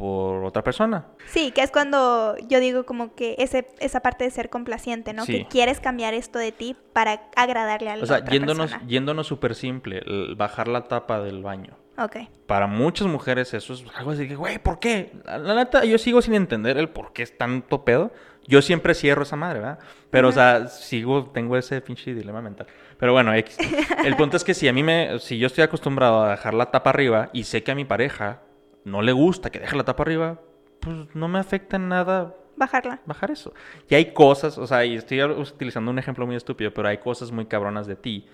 por otra persona. Sí, que es cuando yo digo como que ese, esa parte de ser complaciente, ¿no? Que quieres cambiar esto de ti para agradarle a la O sea, yéndonos, yéndonos súper simple, bajar la tapa del baño. Ok. Para muchas mujeres eso es algo así que, güey, ¿por qué? La, neta, yo sigo sin entender el por qué es tanto pedo. Yo siempre cierro esa madre, ¿verdad? Pero, o sea, sigo, tengo ese pinche dilema mental. Pero bueno, <laughs> el punto es que si a mí me, si yo estoy acostumbrado a dejar la tapa arriba y sé que a mi pareja no le gusta que deje la tapa arriba, pues no me afecta en nada bajarla. Bajar eso. Y hay cosas, o sea, y estoy utilizando un ejemplo muy estúpido, pero hay cosas muy cabronas de ti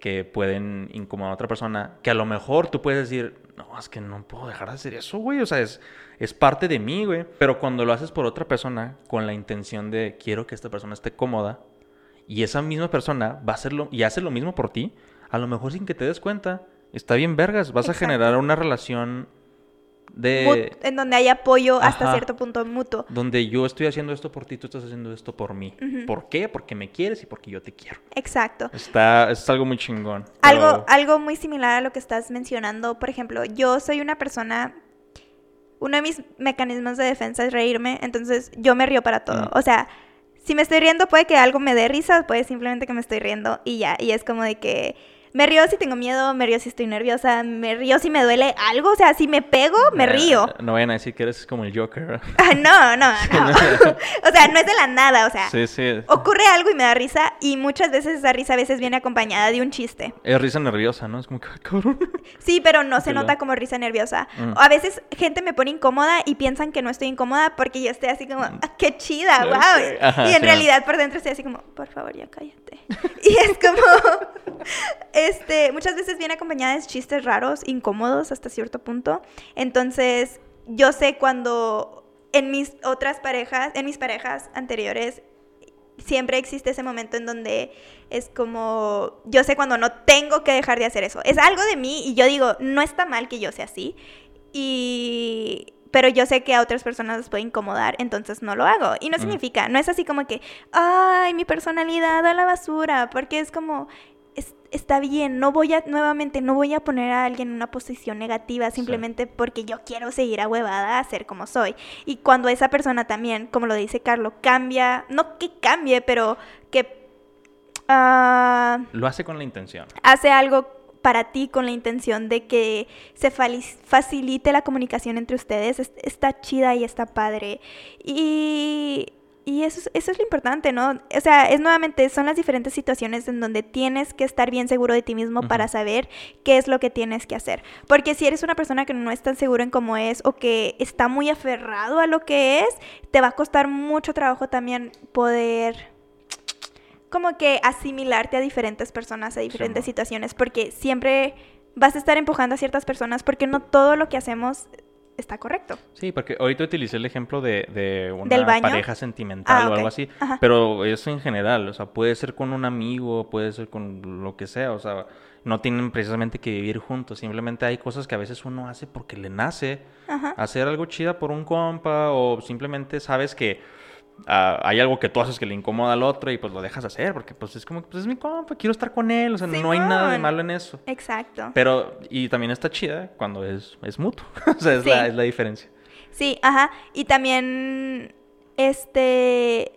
que pueden incomodar a otra persona, que a lo mejor tú puedes decir, no, es que no puedo dejar de hacer eso, güey, o sea, es, es parte de mí, güey. Pero cuando lo haces por otra persona, con la intención de quiero que esta persona esté cómoda, y esa misma persona va a hacerlo y hace lo mismo por ti, a lo mejor sin que te des cuenta, está bien vergas, vas a generar una relación de... en donde hay apoyo hasta cierto punto mutuo. Donde yo estoy haciendo esto por ti, tú estás haciendo esto por mí. ¿Por qué? Porque me quieres y porque yo te quiero. Exacto. Está, es algo muy chingón. Algo, algo muy similar a lo que estás mencionando. Por ejemplo, yo soy una persona... Uno de mis mecanismos de defensa es reírme, entonces yo me río para todo. Mm. O sea, si me estoy riendo puede que algo me dé risa, puede simplemente que me estoy riendo y ya. Y es como de que me río si tengo miedo, me río si estoy nerviosa, me río si me duele algo, o sea, si me pego, me río. No vayan a decir que eres como el Joker. no, no, no. <laughs> o sea, no es de la nada, o sea. Sí, sí. Ocurre algo y me da risa y muchas veces esa risa a veces viene acompañada de un chiste. Es risa nerviosa, ¿no? Es como cabrón. Sí, pero no se nota como risa nerviosa. Mm. O a veces gente me pone incómoda y piensan que no estoy incómoda porque yo estoy así como, ah, qué chida, wow. y en realidad por dentro estoy así como, por favor, ya cállate. <laughs> y es como este, muchas veces viene acompañada de chistes raros, incómodos hasta cierto punto. Entonces, yo sé cuando en mis otras parejas, en mis parejas anteriores, siempre existe ese momento en donde es como, yo sé cuando no tengo que dejar de hacer eso. Es algo de mí y yo digo, no está mal que yo sea así. Y pero yo sé que a otras personas les puede incomodar, entonces no lo hago. Y no significa, no es así como que, ay, mi personalidad a la basura, porque es como, está bien, no voy a, nuevamente, no voy a poner a alguien en una posición negativa simplemente porque yo quiero seguir a huevada a ser como soy. Y cuando esa persona también, como lo dice Carlos, cambia, no que cambie, pero que... Ah, lo hace con la intención. Hace algo para ti con la intención de que se facilite la comunicación entre ustedes, está chida y está padre. Y y eso, eso es lo importante, ¿no? O sea, es nuevamente, son las diferentes situaciones en donde tienes que estar bien seguro de ti mismo para saber qué es lo que tienes que hacer. Porque si eres una persona que no es tan seguro en cómo es o que está muy aferrado a lo que es, te va a costar mucho trabajo también poder como que asimilarte a diferentes personas, a diferentes situaciones, porque siempre vas a estar empujando a ciertas personas porque no todo lo que hacemos está correcto. Sí, porque ahorita utilicé el ejemplo de, de una pareja sentimental Ah, o algo así, Ajá. pero eso en general, o sea, puede ser con un amigo, puede ser con lo que sea, o sea, no tienen precisamente que vivir juntos, simplemente hay cosas que a veces uno hace porque le nace Ajá. hacer algo chida por un compa o simplemente sabes que hay algo que tú haces que le incomoda al otro y pues lo dejas hacer porque pues es como, pues es mi compa, quiero estar con él, o sea, no hay nada de malo en eso. Exacto. Pero, y también está chida cuando es, es mutuo, <laughs> o sea, es, Sí. la, es la diferencia. Sí, ajá. Y también, este,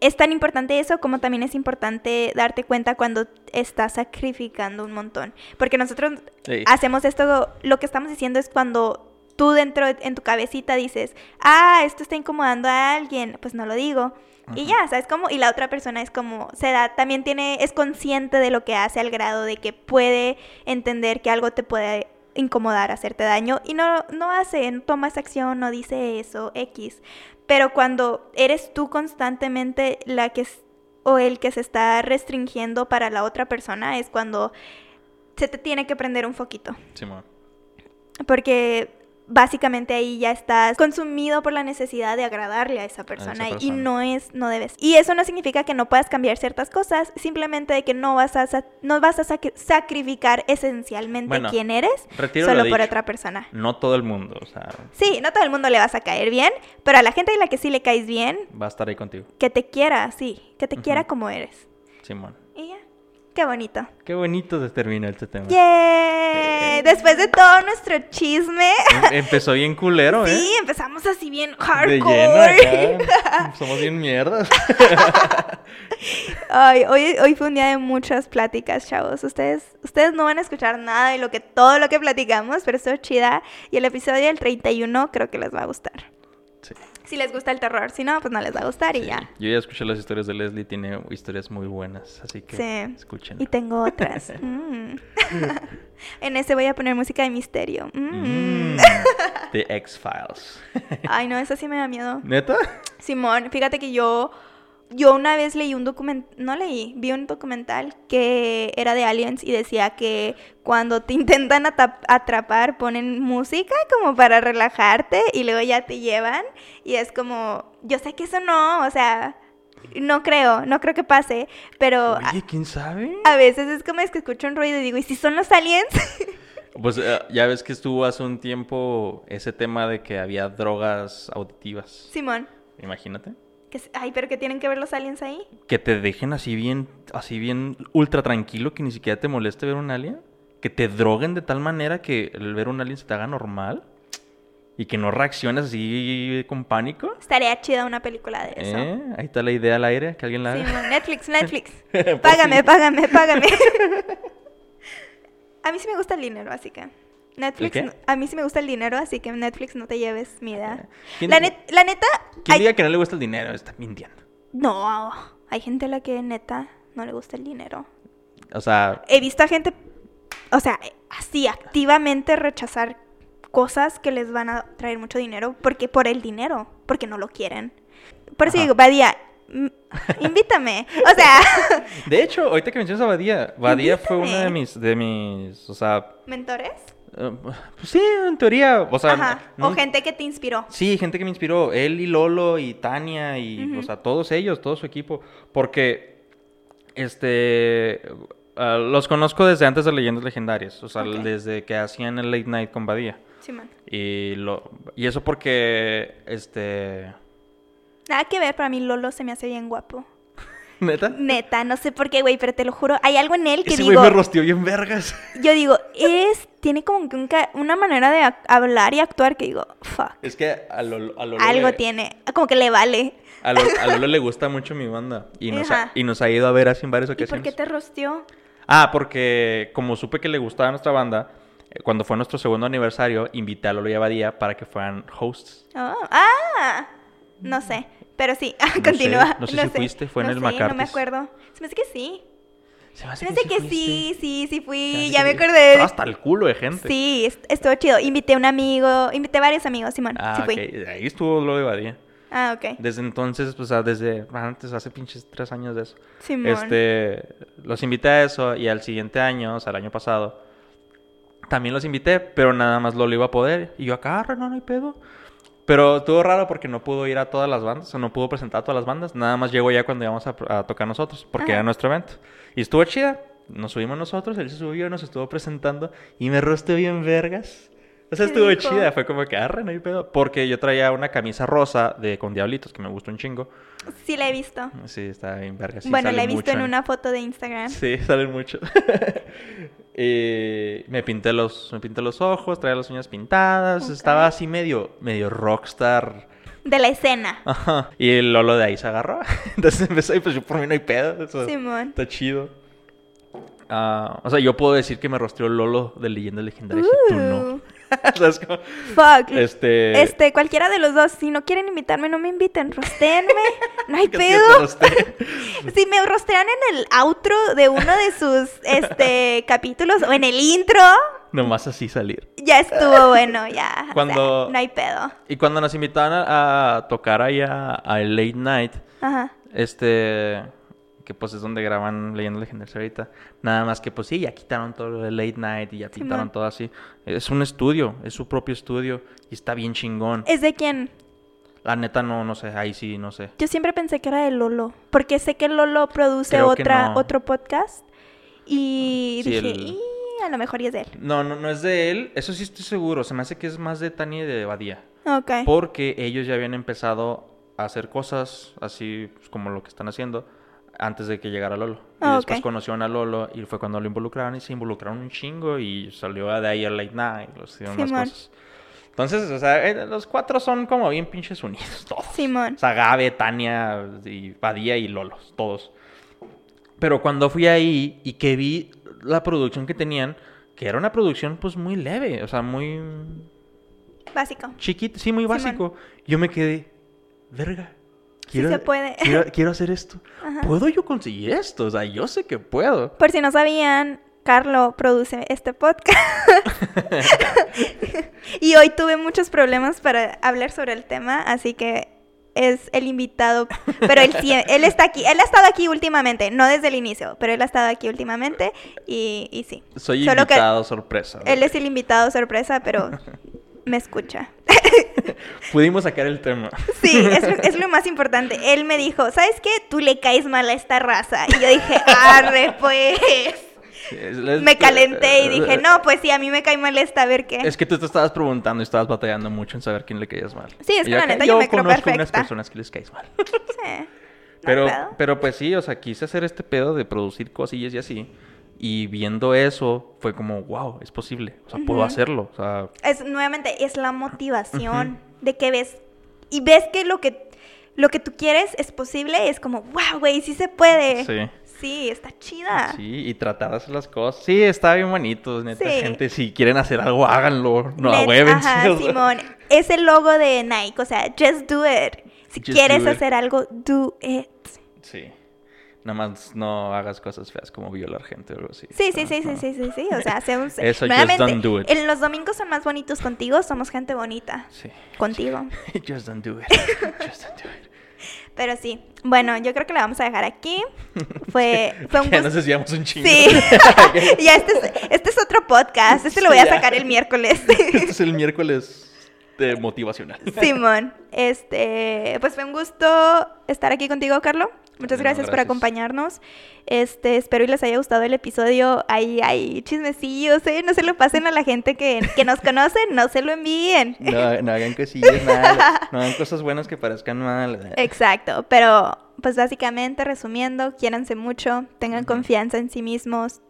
es tan importante eso como también es importante darte cuenta cuando estás sacrificando un montón. Porque nosotros Sí. hacemos esto, lo que estamos diciendo es cuando tú dentro, de- en tu cabecita dices, ah, esto está incomodando a alguien, pues no lo digo. Y ya, ¿sabes cómo? Y la otra persona es como, se da, también tiene, es consciente de lo que hace al grado de que puede entender que algo te puede incomodar, hacerte daño y no, no hace, no toma esa acción, no dice eso, X. Pero cuando eres tú constantemente la que es, o el que se está restringiendo para la otra persona, es cuando se te tiene que prender un foquito. Simón. Porque básicamente ahí ya estás consumido por la necesidad de agradarle a esa persona, y persona. no es no debes. Y eso no significa que no puedas cambiar ciertas cosas, simplemente de que no vas a no vas a sac- sacrificar esencialmente Bueno, quién eres solo lo por otra persona. No todo el mundo, o sea, Sí, no todo el mundo le vas a caer bien, pero a la gente a la que sí le caes bien, va a estar ahí contigo. que te quiera, sí, que te quiera como eres. Simón. Qué bonito. Qué bonito se termina este tema. ¡Yay! Después de todo nuestro chisme, Em- Empezó bien culero, ¿eh? sí, empezamos así bien De hardcore. lleno acá. <laughs> Somos bien mierdas. <laughs> Ay, hoy, hoy fue un día de muchas pláticas, chavos. Ustedes, ustedes no van a escuchar nada de lo que todo lo que platicamos, pero estuvo chida. Y el episodio del 31 creo que les va a gustar. Sí. Si les gusta el terror, si no, pues no les va a gustar y ya. Yo ya escuché las historias de Leslie, tiene historias muy buenas, así que Sí. escuchen. Y tengo otras. <laughs> Mm. <laughs> en ese voy a poner música de misterio. Mm. Mm, <laughs> The X-Files. Ay, no, eso sí me da miedo. ¿Neta? Simón, fíjate que yo, yo una vez leí un documental, no leí, vi un documental que era de aliens y decía que cuando te <laughs> intentan atrapar ponen música como para relajarte y luego ya te llevan y es como, yo sé que eso no, o sea, no creo, no creo que pase, pero Oye, ¿quién sabe? a veces es como es que escucho un ruido y digo, ¿y si son los aliens? <laughs> Pues eh, ya ves que estuvo hace un tiempo ese tema de que había drogas auditivas. Simón, Imagínate. Que, ay, pero que tienen que ver los aliens ahí. Que te dejen así bien, así bien ultra tranquilo que ni siquiera te moleste ver un alien. Que te droguen de tal manera que el ver un alien se te haga normal. Y que no reacciones así con pánico. Estaría chida una película de eso. ¿Eh? Ahí está la idea al aire, que alguien la haga. Simón, Netflix, <laughs> Netflix. Por Págame, págame, págame. <laughs> <laughs> a mí sí me gusta el dinero, así que. Netflix, no- a mí sí me gusta el dinero, así que Netflix no te lleves mi idea. ¿Quién- La, net- la neta, Quien hay- diga que no le gusta el dinero está mintiendo. no, hay gente a la que neta no le gusta el dinero. O sea, He visto a gente, o sea, así activamente rechazar cosas que les van a traer mucho dinero porque por el dinero, porque no lo quieren. Por eso Ajá. digo, Badía, <laughs> invítame. O sea, de hecho, ahorita que mencionas a Badía, Badía fue una de mis, de mis, o sea, mentores. Eh, pues sí, en teoría, o sea, Ajá. no- O gente que te inspiró. Sí, gente que me inspiró, él y Lolo y Tania y, o sea, todos ellos, todo su equipo, porque, este, ah, los conozco desde antes de Leyendas Legendarias, o sea, desde que hacían el Late Night con Badía. Y, lo, y eso porque, este, Nada que ver, para mí Lolo se me hace bien guapo. ¿Neta? Neta, no sé por qué, güey, pero te lo juro, hay algo en él que Ese güey digo, me rosteó bien vergas. yo digo, es, tiene como que una manera de hablar y actuar que digo, fuck, Es que a Lolo, a Lolo algo le- tiene, como que le vale. A Lolo, a Lolo le gusta mucho mi banda y nos, ha, y nos ha ido a ver así en varias ¿Y por ocasiones. qué te rosteó? Ah, porque como supe que le gustaba nuestra banda, eh, cuando fue nuestro segundo aniversario, invité a Lolo y a Badía para que fueran hosts. Oh, ah, no sé, pero sí, <laughs> continúa. no sé si fuiste, fue en el sé, No me acuerdo. Se me hace que sí. Se me hace Se me hace que sí, sí, sí fui, ya me acordé. Estaba hasta el culo de gente. Sí, est- estuvo chido. Invité a un amigo, invité varios amigos, Simón. Ah, sí fui. ok. Ahí estuvo Lolo y Badía. Ah, ok. Desde entonces, pues ah, desde antes, hace pinches tres años de eso. Simón. Este, los invité a eso y al siguiente año, o sea, el año pasado, también los invité, pero nada más Lolo iba a poder. Y yo acá, "Arre, no, no hay pedo. Pero estuvo raro porque no pudo ir a todas las bandas, o no pudo presentar a todas las bandas. Nada más llegó ya cuando íbamos a, a tocar nosotros, porque Ajá. era nuestro evento. Y estuvo chida. Nos subimos nosotros, él se subió, nos estuvo presentando y me rosteó bien vergas. O sea, ¿Qué estuvo dijo? chida, fue como que arre, no hay pedo. Porque yo traía una camisa rosa de con diablitos que me gustó un chingo. Sí, la he visto. Sí, está bien vergas. sí bueno, la he visto mucho en una foto de Instagram. Sí, <laughs> salen mucho. Y <laughs> me pinté los, me pinté los ojos, traía las uñas pintadas, estaba así medio, medio rockstar. De la escena. Ajá. Y el Lolo de ahí se agarró. <laughs> Entonces empezó y pues yo por mí no hay pedo. eso Simón. Está chido. Ah, o sea, yo puedo decir que me rostreó Lolo de Leyendas Legendarias y tú no. <laughs> ¿Sabes cómo? fuck. Este... Este, cualquiera de los dos, si no quieren invitarme, no me inviten, rostenme, <laughs> no hay pedo. <laughs> Si me rostean en el outro de uno de sus este capítulos o en el intro, Nomás así salir. ya estuvo bueno, ya. o sea, Cuando- no hay pedo. Y cuando nos invitaban a, a tocar ahí a, a Late Night, Ajá. Este, que pues es donde graban Leyendas Legendarias ahorita. Nada más que pues sí, ya quitaron todo lo de Late Night y ya pintaron todo así. Es un estudio, es su propio estudio y está bien chingón. ¿Es de quién? La neta no, no sé, ahí sí, no sé. Yo siempre pensé que era de Lolo, porque sé que Lolo produce Creo otra no. otro podcast y Sí, dije, el- "Y, a lo mejor ya es de él. No, no, no es de él, eso sí estoy seguro. Se me hace que es más de Tania y de Badía. Ok. Porque ellos ya habían empezado a hacer cosas así pues, como lo que están haciendo antes de que llegara Lolo. Y Ah, después conocieron a Lolo y fue cuando lo involucraron y se involucraron un chingo y salió de ahí a Late Night, los hicieron más cosas. Entonces, o sea, eh, los cuatro son como bien pinches unidos, <laughs> todos. Simón. O sea, Gabe, Tania, y Badía y Lolo, todos. Pero cuando fui ahí y que vi la producción que tenían, que era una producción pues muy leve, o sea, muy Básico. chiquito, sí, muy Simón. básico. Yo me quedé, verga. Sí se puede. <laughs> Quiero, quiero hacer esto. Ajá. ¿Puedo yo conseguir esto? O sea, yo sé que puedo. Por si no sabían, Carlo produce este podcast. <laughs> y hoy tuve muchos problemas para hablar sobre el tema, así que es el invitado. Pero él, él está aquí. Él ha estado aquí últimamente, no desde el inicio, pero él ha estado aquí últimamente y, y sí. Soy Solo que invitado, sorpresa. Él es el invitado sorpresa, pero me escucha. <laughs> <laughs> Pudimos sacar el tema. Sí, es, lo- es lo <laughs> más importante. Él me dijo, ¿sabes qué? Tú le caes mal a esta raza. Y yo dije, arre, pues. Es- es- Me calenté y dije, no, pues sí, a mí me cae mal esta, a ver qué. Es que tú te estabas preguntando y estabas batallando mucho en saber quién le caías mal. Sí, es que la neta yo me creo conozco unas personas que les caes mal. Sí, no Pero, pero pues sí, o sea, quise hacer este pedo de producir cosillas y así. Y viendo eso, fue como, wow, es posible. O sea, puedo hacerlo. O sea, Es, nuevamente, es la motivación de que ves y ves que lo que lo que tú quieres es posible, es como, wow, güey, sí se puede. sí. Sí, está chida. Sí, y tratar de hacer las cosas. Sí, está bien bonito. Neta, Sí. gente, si quieren hacer algo, háganlo. No ahuévense. Ajá. Simón. Es el logo de Nike, o sea, just do it. Si Just quieres it. hacer algo, do it. Sí. Nada más no hagas cosas feas como violar gente o algo así. Sí, sí, No, sí, sí, sí, sí, sí. O sea, hacemos... <laughs> Eso, just don't do it. en los domingos son más bonitos contigo, somos gente bonita. Sí. Contigo. <laughs> Just don't do it. <laughs> Just don't do it. Pero sí. Bueno, yo creo que la vamos a dejar aquí. Fue, fue un ya nos desviamos un chingo. Sí. ya este es, este es otro podcast. Este lo voy a ya. sacar el miércoles. este es el miércoles de motivacional. <laughs> Simón, este, pues fue un gusto estar aquí contigo, Carlo. Muchas gracias, por acompañarnos. Este, espero y les haya gustado el episodio. Hay, hay chismecillos, ¿eh? No se lo pasen a la gente que, que nos conoce, no se lo envíen. No, no hagan cosillas malas. No hagan cosas buenas que parezcan malas. Exacto, pero pues básicamente resumiendo, quiéranse mucho, tengan confianza en sí mismos.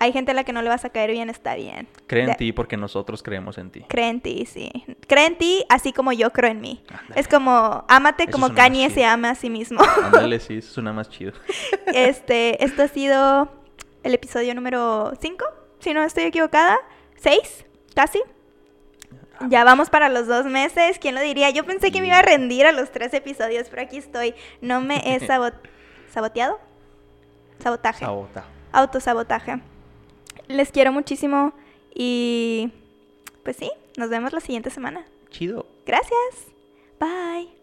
Hay gente a la que no le vas a caer bien, está bien. Cree en ti porque nosotros creemos en ti. Cree en ti, sí. Cree en ti así como yo creo en mí. Es como, ámate Eso como Kanye se ama a sí mismo. <laughs> Ándale, sí, eso suena más chido. <laughs> Este, esto ha sido el episodio número 5, si no estoy equivocada. 6, casi. Ya vamos para los dos meses, ¿quién lo diría? Yo pensé que me iba a rendir a los tres episodios, pero aquí estoy. No me he <laughs> sabo- saboteado. Sabotaje. Sabota. Autosabotaje. Les quiero muchísimo y pues sí, nos vemos la siguiente semana. Chido. Gracias. Bye.